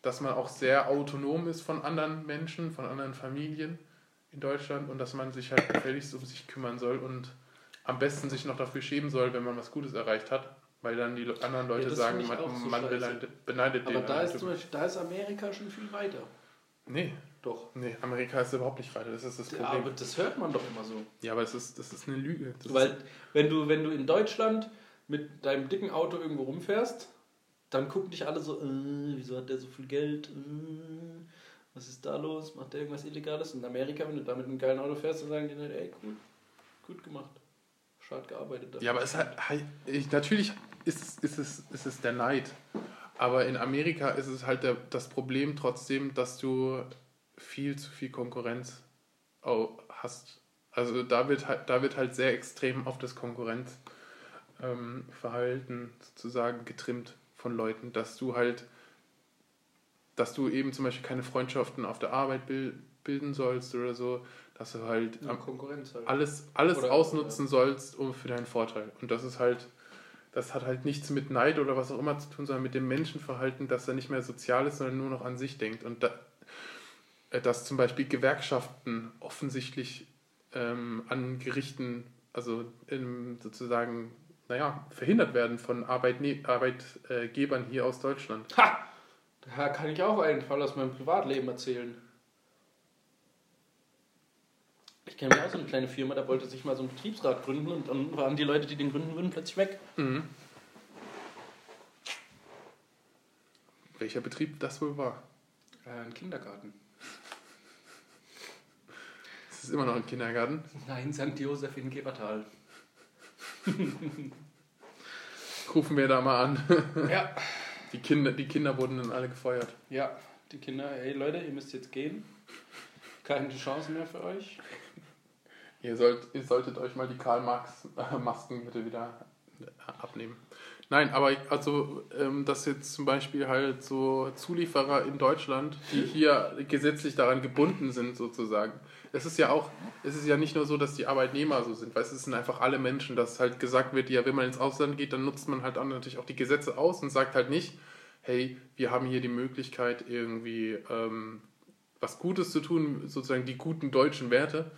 dass man auch sehr autonom ist von anderen Menschen, von anderen Familien in Deutschland und dass man sich halt gefälligst um sich kümmern soll und am besten sich noch dafür schämen soll, wenn man was Gutes erreicht hat, weil dann die anderen Leute das sagen, man, so man beneidet, beneidet Aber den. da halt. ist, zum Beispiel, da ist Amerika schon viel weiter. Nee, Doch. nee, Amerika ist überhaupt nicht weiter, das ist das Ja, Problem. aber das hört man doch immer so. Ja, aber das ist, das ist eine Lüge. Das Weil, wenn du, wenn du in Deutschland mit deinem dicken Auto irgendwo rumfährst, dann gucken dich alle so, äh, wieso hat der so viel Geld? Äh, was ist da los? Macht der irgendwas Illegales? In Amerika, wenn du da mit einem geilen Auto fährst, dann sagen die dann, ey, cool, gut gemacht. Schad gearbeitet. dafür. Ja, aber es hat, ich, natürlich ist, ist, es, ist es der Neid. Aber in Amerika ist es halt der, das Problem trotzdem, dass du viel zu viel Konkurrenz hast. Also da wird halt, da wird halt sehr extrem auf das Konkurrenzverhalten ähm, sozusagen getrimmt von Leuten, dass du halt, dass du eben zum Beispiel keine Freundschaften auf der Arbeit bil bilden sollst oder so, dass du halt Ja, halt. alles, alles Oder- ausnutzen sollst um für deinen Vorteil. Und das ist halt, das hat halt nichts mit Neid oder was auch immer zu tun, sondern mit dem Menschenverhalten, dass er nicht mehr sozial ist, sondern nur noch an sich denkt. Und da, äh, dass zum Beispiel Gewerkschaften offensichtlich ähm, an Gerichten, also ähm, sozusagen, naja, verhindert werden von Arbeitne Arbeitgebern hier aus Deutschland. Ha! Da kann ich auch einen Fall aus meinem Privatleben erzählen. Ich kenne mir auch so eine kleine Firma, da wollte sich mal so ein Betriebsrat gründen und dann waren die Leute, die den gründen würden, plötzlich weg. Mhm. Welcher Betrieb das wohl war? Äh, ein Kindergarten. Es ist immer noch ein Kindergarten. Nein, St. Josef in Gebertal. Rufen wir da mal an. Ja. [LAUGHS] Die Kinder, die Kinder wurden dann alle gefeuert. Ja, die Kinder, hey Leute, ihr müsst jetzt gehen. Keine Chance mehr für euch. Ihr, sollt, ihr solltet euch mal die Karl-Marx-Masken bitte wieder abnehmen. Nein, aber also, ähm, dass jetzt zum Beispiel halt so Zulieferer in Deutschland, die [LAUGHS] hier gesetzlich daran gebunden sind, sozusagen. Es ist ja auch, es ist ja nicht nur so, dass die Arbeitnehmer so sind, weil es sind einfach alle Menschen, dass halt gesagt wird, ja, wenn man ins Ausland geht, dann nutzt man halt auch natürlich auch die Gesetze aus und sagt halt nicht, hey, wir haben hier die Möglichkeit, irgendwie ähm, was Gutes zu tun, sozusagen die guten deutschen Werte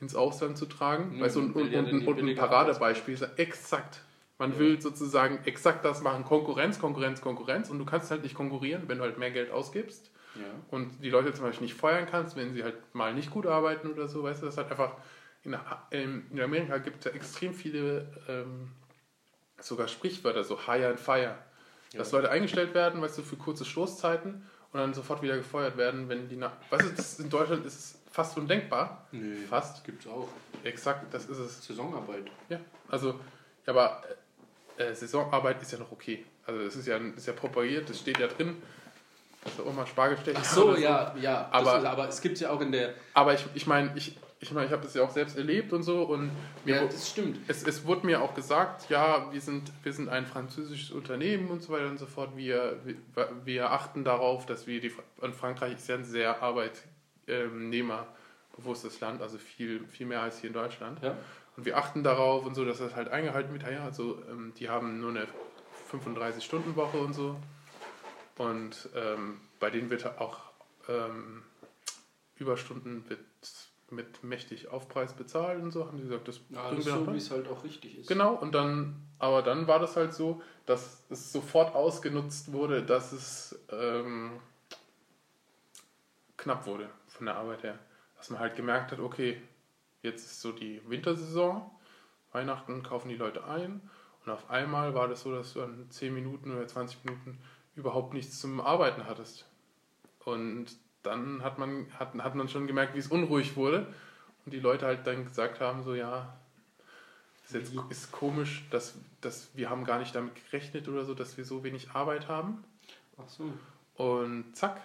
ins Ausland zu tragen. Ja, weißt du, und, und, ja und, und, ein Paradebeispiel ist exakt. Man Ja. will sozusagen exakt das machen, Konkurrenz, Konkurrenz, Konkurrenz und du kannst halt nicht konkurrieren, wenn du halt mehr Geld ausgibst Ja. und die Leute zum Beispiel nicht feuern kannst, wenn sie halt mal nicht gut arbeiten oder so, weißt du, das ist halt einfach, in, in Amerika gibt es ja extrem viele ähm, sogar Sprichwörter, so hire and fire, dass Ja. Leute eingestellt werden, weißt du, für kurze Stoßzeiten und dann sofort wieder gefeuert werden, wenn die, nach, weißt du, das in Deutschland ist es fast undenkbar, Nö, fast, gibt's auch. exakt, das ist es, Saisonarbeit. ja, also, aber äh, Saisonarbeit ist ja noch okay, also es ist ja, ist ja propagiert, das steht ja drin, dass da auch mal Spargel stechen Ach so, ja, ja. Aber- ist, aber es gibt ja auch in der. Aber ich, ich meine, ich, ich, mein, ich habe das ja auch selbst erlebt und so und mir, Ja, das stimmt. es, es wurde mir auch gesagt, ja, wir sind, wir sind ein französisches Unternehmen und so weiter und so fort. Wir, wir, wir achten darauf, dass wir die und Frankreich ist ja ein sehr arbeitnehmerbewusstes Land, also viel, viel mehr als hier in Deutschland. Ja. Und wir achten darauf und so, dass das halt eingehalten wird. Ja, also ähm, die haben nur eine 35-Stunden-Woche und so. Und ähm, bei denen wird auch ähm, Überstunden mit, mit mächtig Aufpreis bezahlt und so, haben die gesagt, das Ja, das so, wie es halt auch richtig ist. Genau, und dann, aber dann war das halt so, dass es sofort ausgenutzt wurde, dass es ähm, knapp wurde von der Arbeit her. Dass man halt gemerkt hat, okay, jetzt ist so die Wintersaison, Weihnachten kaufen die Leute ein und auf einmal war das so, dass du an 10 Minuten oder 20 Minuten überhaupt nichts zum Arbeiten hattest. Und dann hat man, hat, hat man schon gemerkt, wie es unruhig wurde und die Leute halt dann gesagt haben, so ja, ist jetzt ist komisch, dass, dass wir haben gar nicht damit gerechnet oder so, dass wir so wenig Arbeit haben. Ach so. Und zack,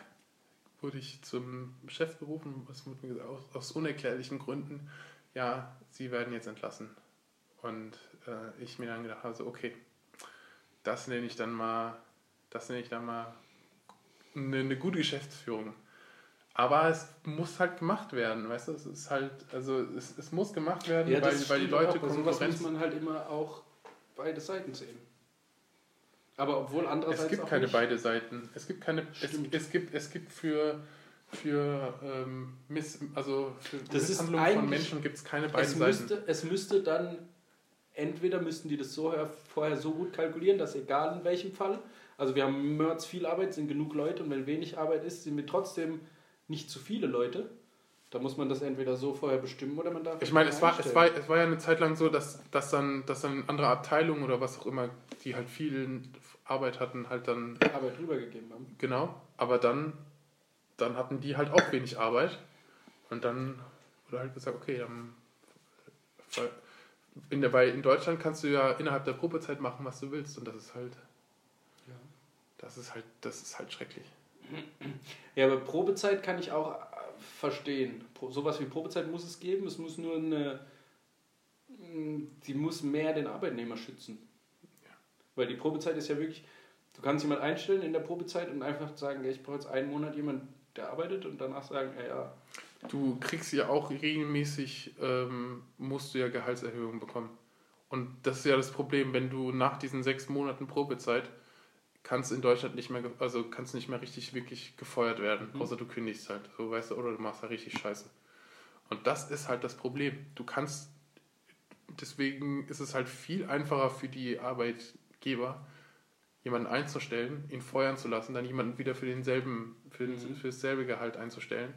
wurde ich zum Chef berufen, was wurde mir gesagt, aus, aus unerklärlichen Gründen, ja, Sie werden jetzt entlassen. Und äh, ich mir dann gedacht habe, so, okay, das nenne ich dann mal, das nenne ich dann mal eine, eine gute Geschäftsführung. Aber es muss halt gemacht werden, weißt du, es ist halt, also es, es muss gemacht werden, Ja, weil, weil die Leute auch. Bei sowas muss Konkurrenz man halt immer auch beide Seiten sehen. Aber obwohl andererseits Es gibt keine nicht. beide Seiten. Es gibt keine. Es, es gibt es gibt für für ähm, Miss, also für Das Misshandlung von Menschen gibt es keine beiden Es Seiten. müsste, es müsste dann, entweder müssten die das so her- vorher so gut kalkulieren, dass egal in welchem Fall, also wir haben Mörds viel Arbeit, sind genug Leute und wenn wenig Arbeit ist, sind wir trotzdem nicht zu viele Leute. Da muss man das entweder so vorher bestimmen oder man darf Ich meine, es war, es, war, es war ja eine Zeit lang so, dass, dass, dann, dass dann andere Abteilungen oder was auch immer, die halt viel Arbeit hatten, halt dann, Arbeit rübergegeben haben. genau, aber dann, dann hatten die halt auch wenig Arbeit und dann wurde halt gesagt, okay, dann, weil in, der, weil in Deutschland kannst du ja innerhalb der Probezeit machen, was du willst und das ist halt, das ist halt, das ist halt schrecklich. Ja, aber Probezeit kann ich auch äh, verstehen. Sowas wie Probezeit muss es geben. Es muss nur eine. mh, Die muss mehr den Arbeitnehmer schützen. Weil die Probezeit ist ja wirklich. Du kannst jemanden einstellen in der Probezeit und einfach sagen, ja, ich brauche jetzt einen Monat jemanden, der arbeitet und danach sagen, ja, ja, Du kriegst ja auch regelmäßig, ähm, musst du ja Gehaltserhöhungen bekommen. Und das ist ja das Problem, wenn du nach diesen sechs Monaten Probezeit kannst in Deutschland nicht mehr, also kannst nicht mehr richtig wirklich gefeuert werden, Mhm. außer du kündigst halt, so weißt du, oder du machst halt richtig Scheiße. Und das ist halt das Problem. Du kannst, deswegen ist es halt viel einfacher für die Arbeitgeber, jemanden einzustellen, ihn feuern zu lassen, dann jemanden wieder für denselben, für, den, Mhm. für dasselbe Gehalt einzustellen.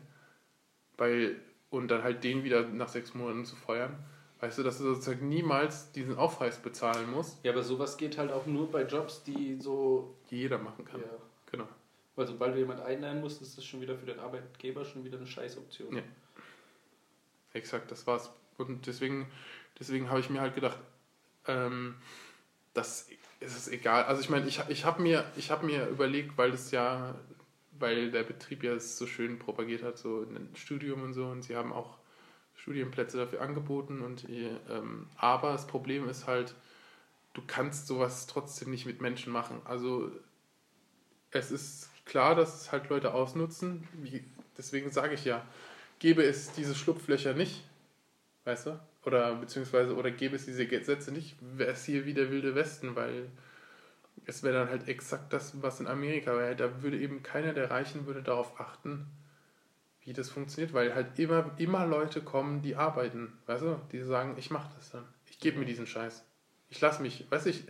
Weil, und dann halt den wieder nach sechs Monaten zu feuern. Weißt du, dass du sozusagen niemals diesen Aufpreis bezahlen musst, Ja, aber sowas geht halt auch nur bei Jobs, die so. die jeder machen kann. Ja, Genau. weil sobald du jemand einlernen musst, ist das schon wieder für den Arbeitgeber schon wieder eine Scheißoption. Ja. Exakt, das war's. Und deswegen, deswegen habe ich mir halt gedacht, ähm, das ist es egal. Also ich meine, ich, ich habe mir, ich hab mir überlegt, weil das ja, weil der Betrieb ja es so schön propagiert hat, so ein Studium und so, und sie haben auch Studienplätze dafür angeboten und ähm, aber das Problem ist halt, du kannst sowas trotzdem nicht mit Menschen machen. Also es ist klar, dass es halt Leute ausnutzen. Wie, deswegen sage ich ja, gäbe es diese Schlupflöcher nicht, weißt du? Oder beziehungsweise, oder gäbe es diese Gesetze nicht, wäre es hier wie der wilde Westen, weil es wäre dann halt exakt das, was in Amerika wäre. Da würde eben keiner der Reichen würde darauf achten, wie das funktioniert, weil halt immer, immer Leute kommen, die arbeiten, weißt du? Die sagen, ich mache das dann. Ich gebe mir diesen Scheiß. Ich lasse mich, weiß ich,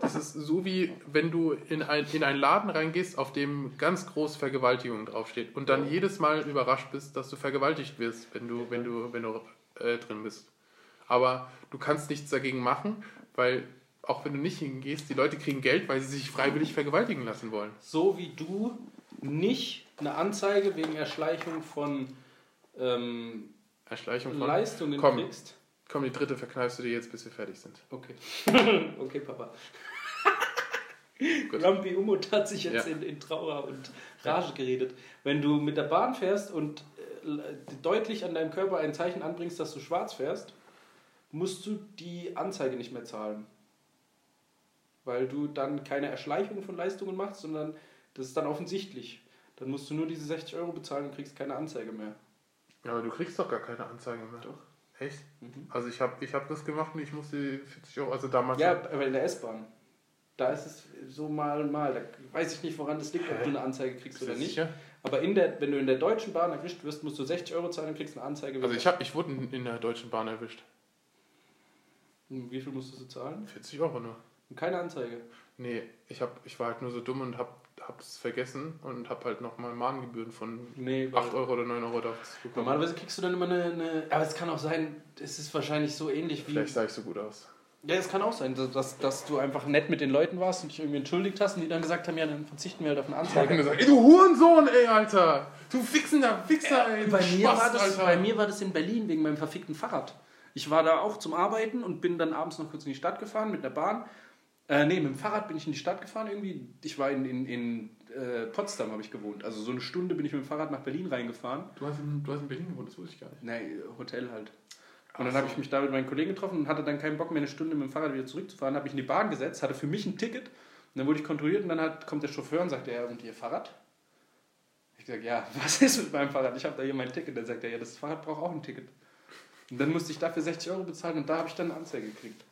das ist so wie wenn du in, ein, in einen Laden reingehst, auf dem ganz groß Vergewaltigung draufsteht und dann jedes Mal überrascht bist, dass du vergewaltigt wirst, wenn du, wenn du, wenn du äh, drin bist. Aber du kannst nichts dagegen machen, weil auch wenn du nicht hingehst, die Leute kriegen Geld, weil sie sich freiwillig vergewaltigen lassen wollen. So wie du nicht eine Anzeige wegen Erschleichung von ähm, Erschleichung von. Leistungen Komm. kriegst. Komm, die dritte verkneifst du dir jetzt, bis wir fertig sind. Okay. [LAUGHS] okay, Papa. [LAUGHS] Gut. Rampi Umut hat sich jetzt Ja. in, in Trauer und Rage geredet. Wenn du mit der Bahn fährst und äh, deutlich an deinem Körper ein Zeichen anbringst, dass du schwarz fährst, musst du die Anzeige nicht mehr zahlen. Weil du dann keine Erschleichung von Leistungen machst, sondern das ist dann offensichtlich. Dann musst du nur diese 60 Euro bezahlen und kriegst keine Anzeige mehr. Ja, aber du kriegst doch gar keine Anzeige mehr. Doch. Echt? Mhm. Also ich habe ich hab das gemacht und ich musste 40 Euro, also damals... Ja, aber in der S-Bahn. Da ist es so mal, mal. Da weiß ich nicht, woran das liegt, ob du eine Anzeige kriegst oder nicht. sicher? Aber in der, wenn du in der Deutschen Bahn erwischt wirst, musst du 60 Euro zahlen und kriegst eine Anzeige. Also ich, hab, ich wurde in- der Deutschen Bahn erwischt. Wie viel musst du zahlen? 40 Euro nur. Und keine Anzeige. Nee, ich, hab, ich war halt nur so dumm und hab, hab's vergessen und hab halt nochmal Mahngebühren von Nee, weil 8 Euro oder 9 Euro dafür bekommen. Normalerweise kriegst du dann immer eine, eine. Aber es kann auch sein, es ist wahrscheinlich so ähnlich wie. Vielleicht sah ich so gut aus. Ja, es kann auch sein, dass, dass du einfach nett mit den Leuten warst und dich irgendwie entschuldigt hast und die dann gesagt haben, ja, dann verzichten wir halt auf eine Anzeige. gesagt, ey, du Hurensohn, ey, Alter! Du fixender Wichser, ey! du Bei mir, Spaß, war das, Alter. bei mir war das in Berlin wegen meinem verfickten Fahrrad. Ich war da auch zum Arbeiten und bin dann abends noch kurz in die Stadt gefahren mit der Bahn. Äh, nee, mit dem Fahrrad bin ich in die Stadt gefahren irgendwie. Ich war in, in, in äh, Potsdam, habe ich gewohnt. Also so eine Stunde bin ich mit dem Fahrrad nach Berlin reingefahren. Du hast, in, du hast in Berlin gewohnt, das wusste ich gar nicht. Nee, Hotel halt. Und dann so. habe ich mich da mit meinen Kollegen getroffen und hatte dann keinen Bock mehr, eine Stunde mit dem Fahrrad wieder zurückzufahren. Habe ich in die Bahn gesetzt, hatte für mich ein Ticket. Und dann wurde ich kontrolliert und dann hat, kommt der Chauffeur und sagt, ja, und Ihr Fahrrad? Ich sage, ja, [LAUGHS] was ist mit meinem Fahrrad? Ich habe da hier mein Ticket. Dann sagt er, ja, das Fahrrad braucht auch ein Ticket. Und dann musste ich dafür 60 Euro bezahlen und da habe ich dann eine Anzeige gekriegt.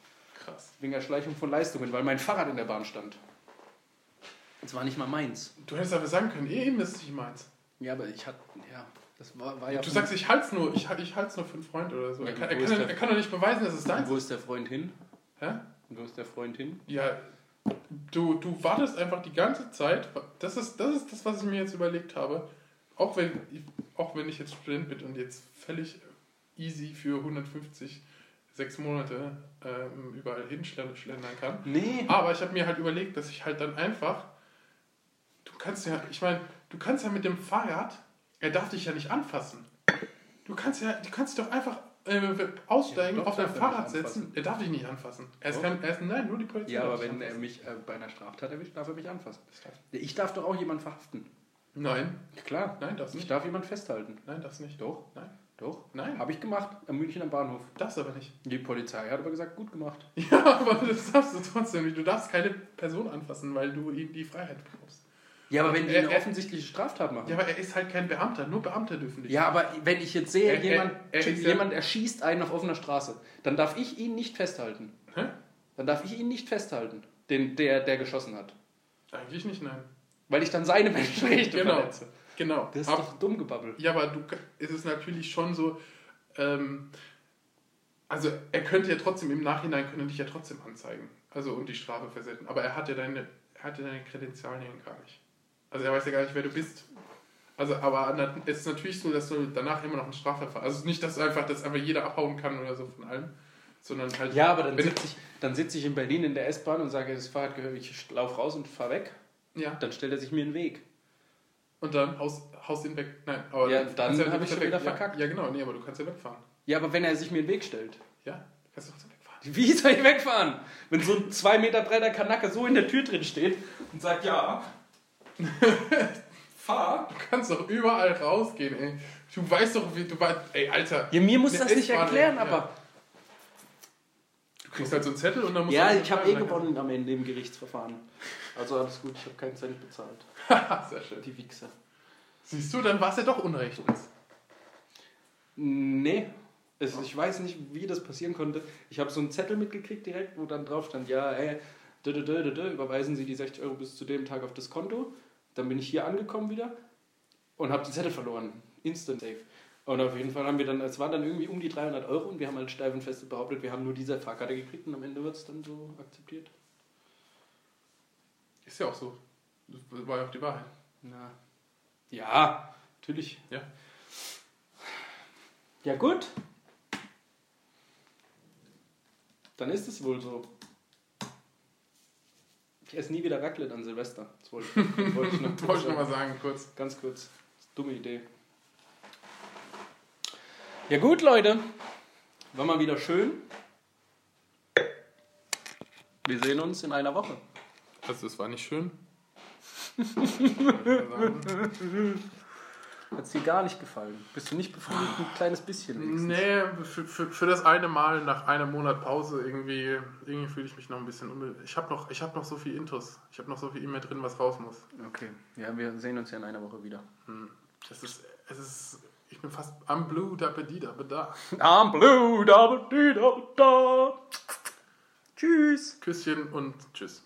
Krass. Wegen Erschleichung von Leistungen, weil mein Fahrrad in der Bahn stand. Das war nicht mal meins. Du hättest aber sagen können, eben ist es nicht meins. Ja, aber ich hatte, ja, das war, war ja... Du sagst, ich halt's nur, ich, ich halt's nur für einen Freund oder so. Ja, Er kann, wo er, kann, der- er kann doch nicht beweisen, dass es Und deins wo ist. ist der Freund hin? Hä? Und wo ist der Freund hin? Ja, du, du wartest einfach die ganze Zeit. Das ist, das ist das, was ich mir jetzt überlegt habe. Auch wenn, auch wenn ich jetzt Student bin und jetzt völlig easy für 150 sechs Monate ähm, überall hinschlendern kann. Nee. Aber ich habe mir halt überlegt, dass ich halt dann einfach. Du kannst ja, ich meine, du kannst ja mit dem Fahrrad, er darf dich ja nicht anfassen. Du kannst ja, du kannst doch einfach äh, aussteigen, Ja, auf dein Fahrrad setzen. Er darf dich nicht anfassen. Er ist kein, er ist, nein, nur die Polizei. Ja, aber wenn er mich äh, bei einer Straftat erwischt, darf er mich anfassen. Ich darf doch auch jemanden verhaften. Nein, Klar. nein, das Ich nicht. darf jemand festhalten. Nein, das nicht. Doch. Nein, Doch. Nein. Habe ich gemacht. Am München am Bahnhof. das aber nicht. Die Polizei hat aber gesagt, gut gemacht. [LAUGHS] Ja, aber das darfst du trotzdem nicht. Du darfst keine Person anfassen, weil du ihm die Freiheit brauchst. Ja, aber wenn die Er- eine offensichtliche Straftat machen. Ja, aber er ist halt kein Beamter. Nur Beamte dürfen dich. Ja, aber wenn ich jetzt sehe, Er- jemand, er jemand erschießt einen auf offener Straße, dann darf ich ihn nicht festhalten. Hä? Dann darf ich ihn nicht festhalten, den, der, der geschossen hat. Eigentlich nicht, nein. Weil ich dann seine [LAUGHS] Menschenrechte Genau. verletze. Genau. Das ist Ab- doch dumm gebabbel. Ja, aber du, es ist natürlich schon so, ähm, also er könnte ja trotzdem im Nachhinein können dich ja trotzdem anzeigen. Also und die Strafe versetzen. Aber er hat ja deine, er hat ja deine Kredenzialien gar nicht. Also er weiß ja gar nicht, wer du bist. Also, aber es ist natürlich so, dass du danach immer noch ein Strafverfahren. Also nicht, dass einfach, dass einfach jeder abhauen kann oder so von allem, sondern halt. Ja, aber dann sitze ich, dann sitz ich in Berlin in der S-Bahn und sage, das Fahrrad gehört, ich laufe raus und fahre weg. Ja. Dann stellt er sich mir in den Weg. Und dann haust, haust ihn weg. Nein, aber Ja, dann kannst hab du ich kannst schon ja wieder verkackt. Ja, ja, genau, nee, aber du kannst ja wegfahren. Ja, aber wenn er sich mir in den Weg stellt. Ja, kannst du trotzdem wegfahren. Wie soll ich wegfahren? Wenn so ein zwei Meter breiter Kanacke so in der Tür drin steht und sagt, ja, [LAUGHS] fahr. Du kannst doch überall rausgehen, ey. Du weißt doch, wie du weißt. Ey, Alter. Ja, mir muss das nicht erklären, ja. aber... Du kriegst halt so einen Zettel und dann musst Ja, du. ich habe eh gewonnen am Ende im Gerichtsverfahren. Also alles gut, ich habe keinen Cent bezahlt. [LAUGHS] Sehr schön. Die Wichser. Siehst du, dann war es ja doch unrechtens. Nee. Es, ich weiß nicht, wie das passieren konnte. Ich habe so einen Zettel mitgekriegt direkt, wo dann drauf stand, ja, ey, dö, dö, dö, dö, überweisen Sie die 60 Euro bis zu dem Tag auf das Konto. Dann bin ich hier angekommen wieder und habe die Zettel verloren. Instant safe. Und auf jeden Fall haben wir dann, es waren dann irgendwie um die 300 Euro und wir haben halt steif und fest behauptet, wir haben nur diese Fahrkarte gekriegt und am Ende wird es dann so akzeptiert. Ist ja auch so. Das war ja auch die Wahrheit. Na. Ja, natürlich. Ja. Ja, gut. Dann ist es wohl so. Ich esse nie wieder Raclette an Silvester. Das wollte ich, wollte ich noch, [LAUGHS] wollte ich nochmal sagen, kurz. Ganz kurz. Dumme Idee. Ja gut, Leute. War mal wieder schön. Wir sehen uns in einer Woche. Also, es war nicht schön. [LAUGHS] Hat es dir gar nicht gefallen? Bist du nicht befriedigt? Ein kleines bisschen wenigstens. nee, für, für, für das eine Mal nach einem Monat Pause irgendwie, irgendwie fühle ich mich noch ein bisschen unbe Ich habe noch, ich hab noch so viel Intus. Ich habe noch so viel in mir drin, was raus muss. Okay. Ja, wir sehen uns ja in einer Woche wieder. Hm. Es ist, es ist, ich bin fast am Blue, da da da. I'm blue, da, da, da, da. Tschüss. Küsschen und tschüss.